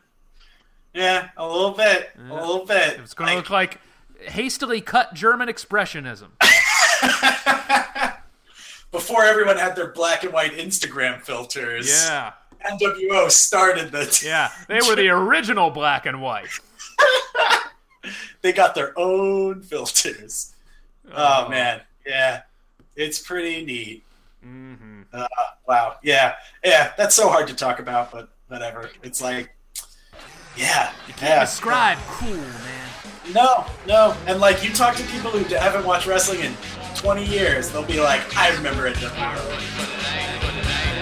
Yeah, a little bit, a little bit. It's going to Like, look like hastily cut German expressionism. before everyone had their black and white Instagram filters. Yeah. NWO started the. Yeah, they were the original black and white. they got their own filters. Oh, man, yeah, it's pretty neat. Mm-hmm. Uh, wow, yeah, yeah, that's so hard to talk about, but whatever. It's like, yeah, yeah. Describe cool, man. No, no, and like you talk to people who haven't watched wrestling in 20 years, they'll be like, I remember NWO.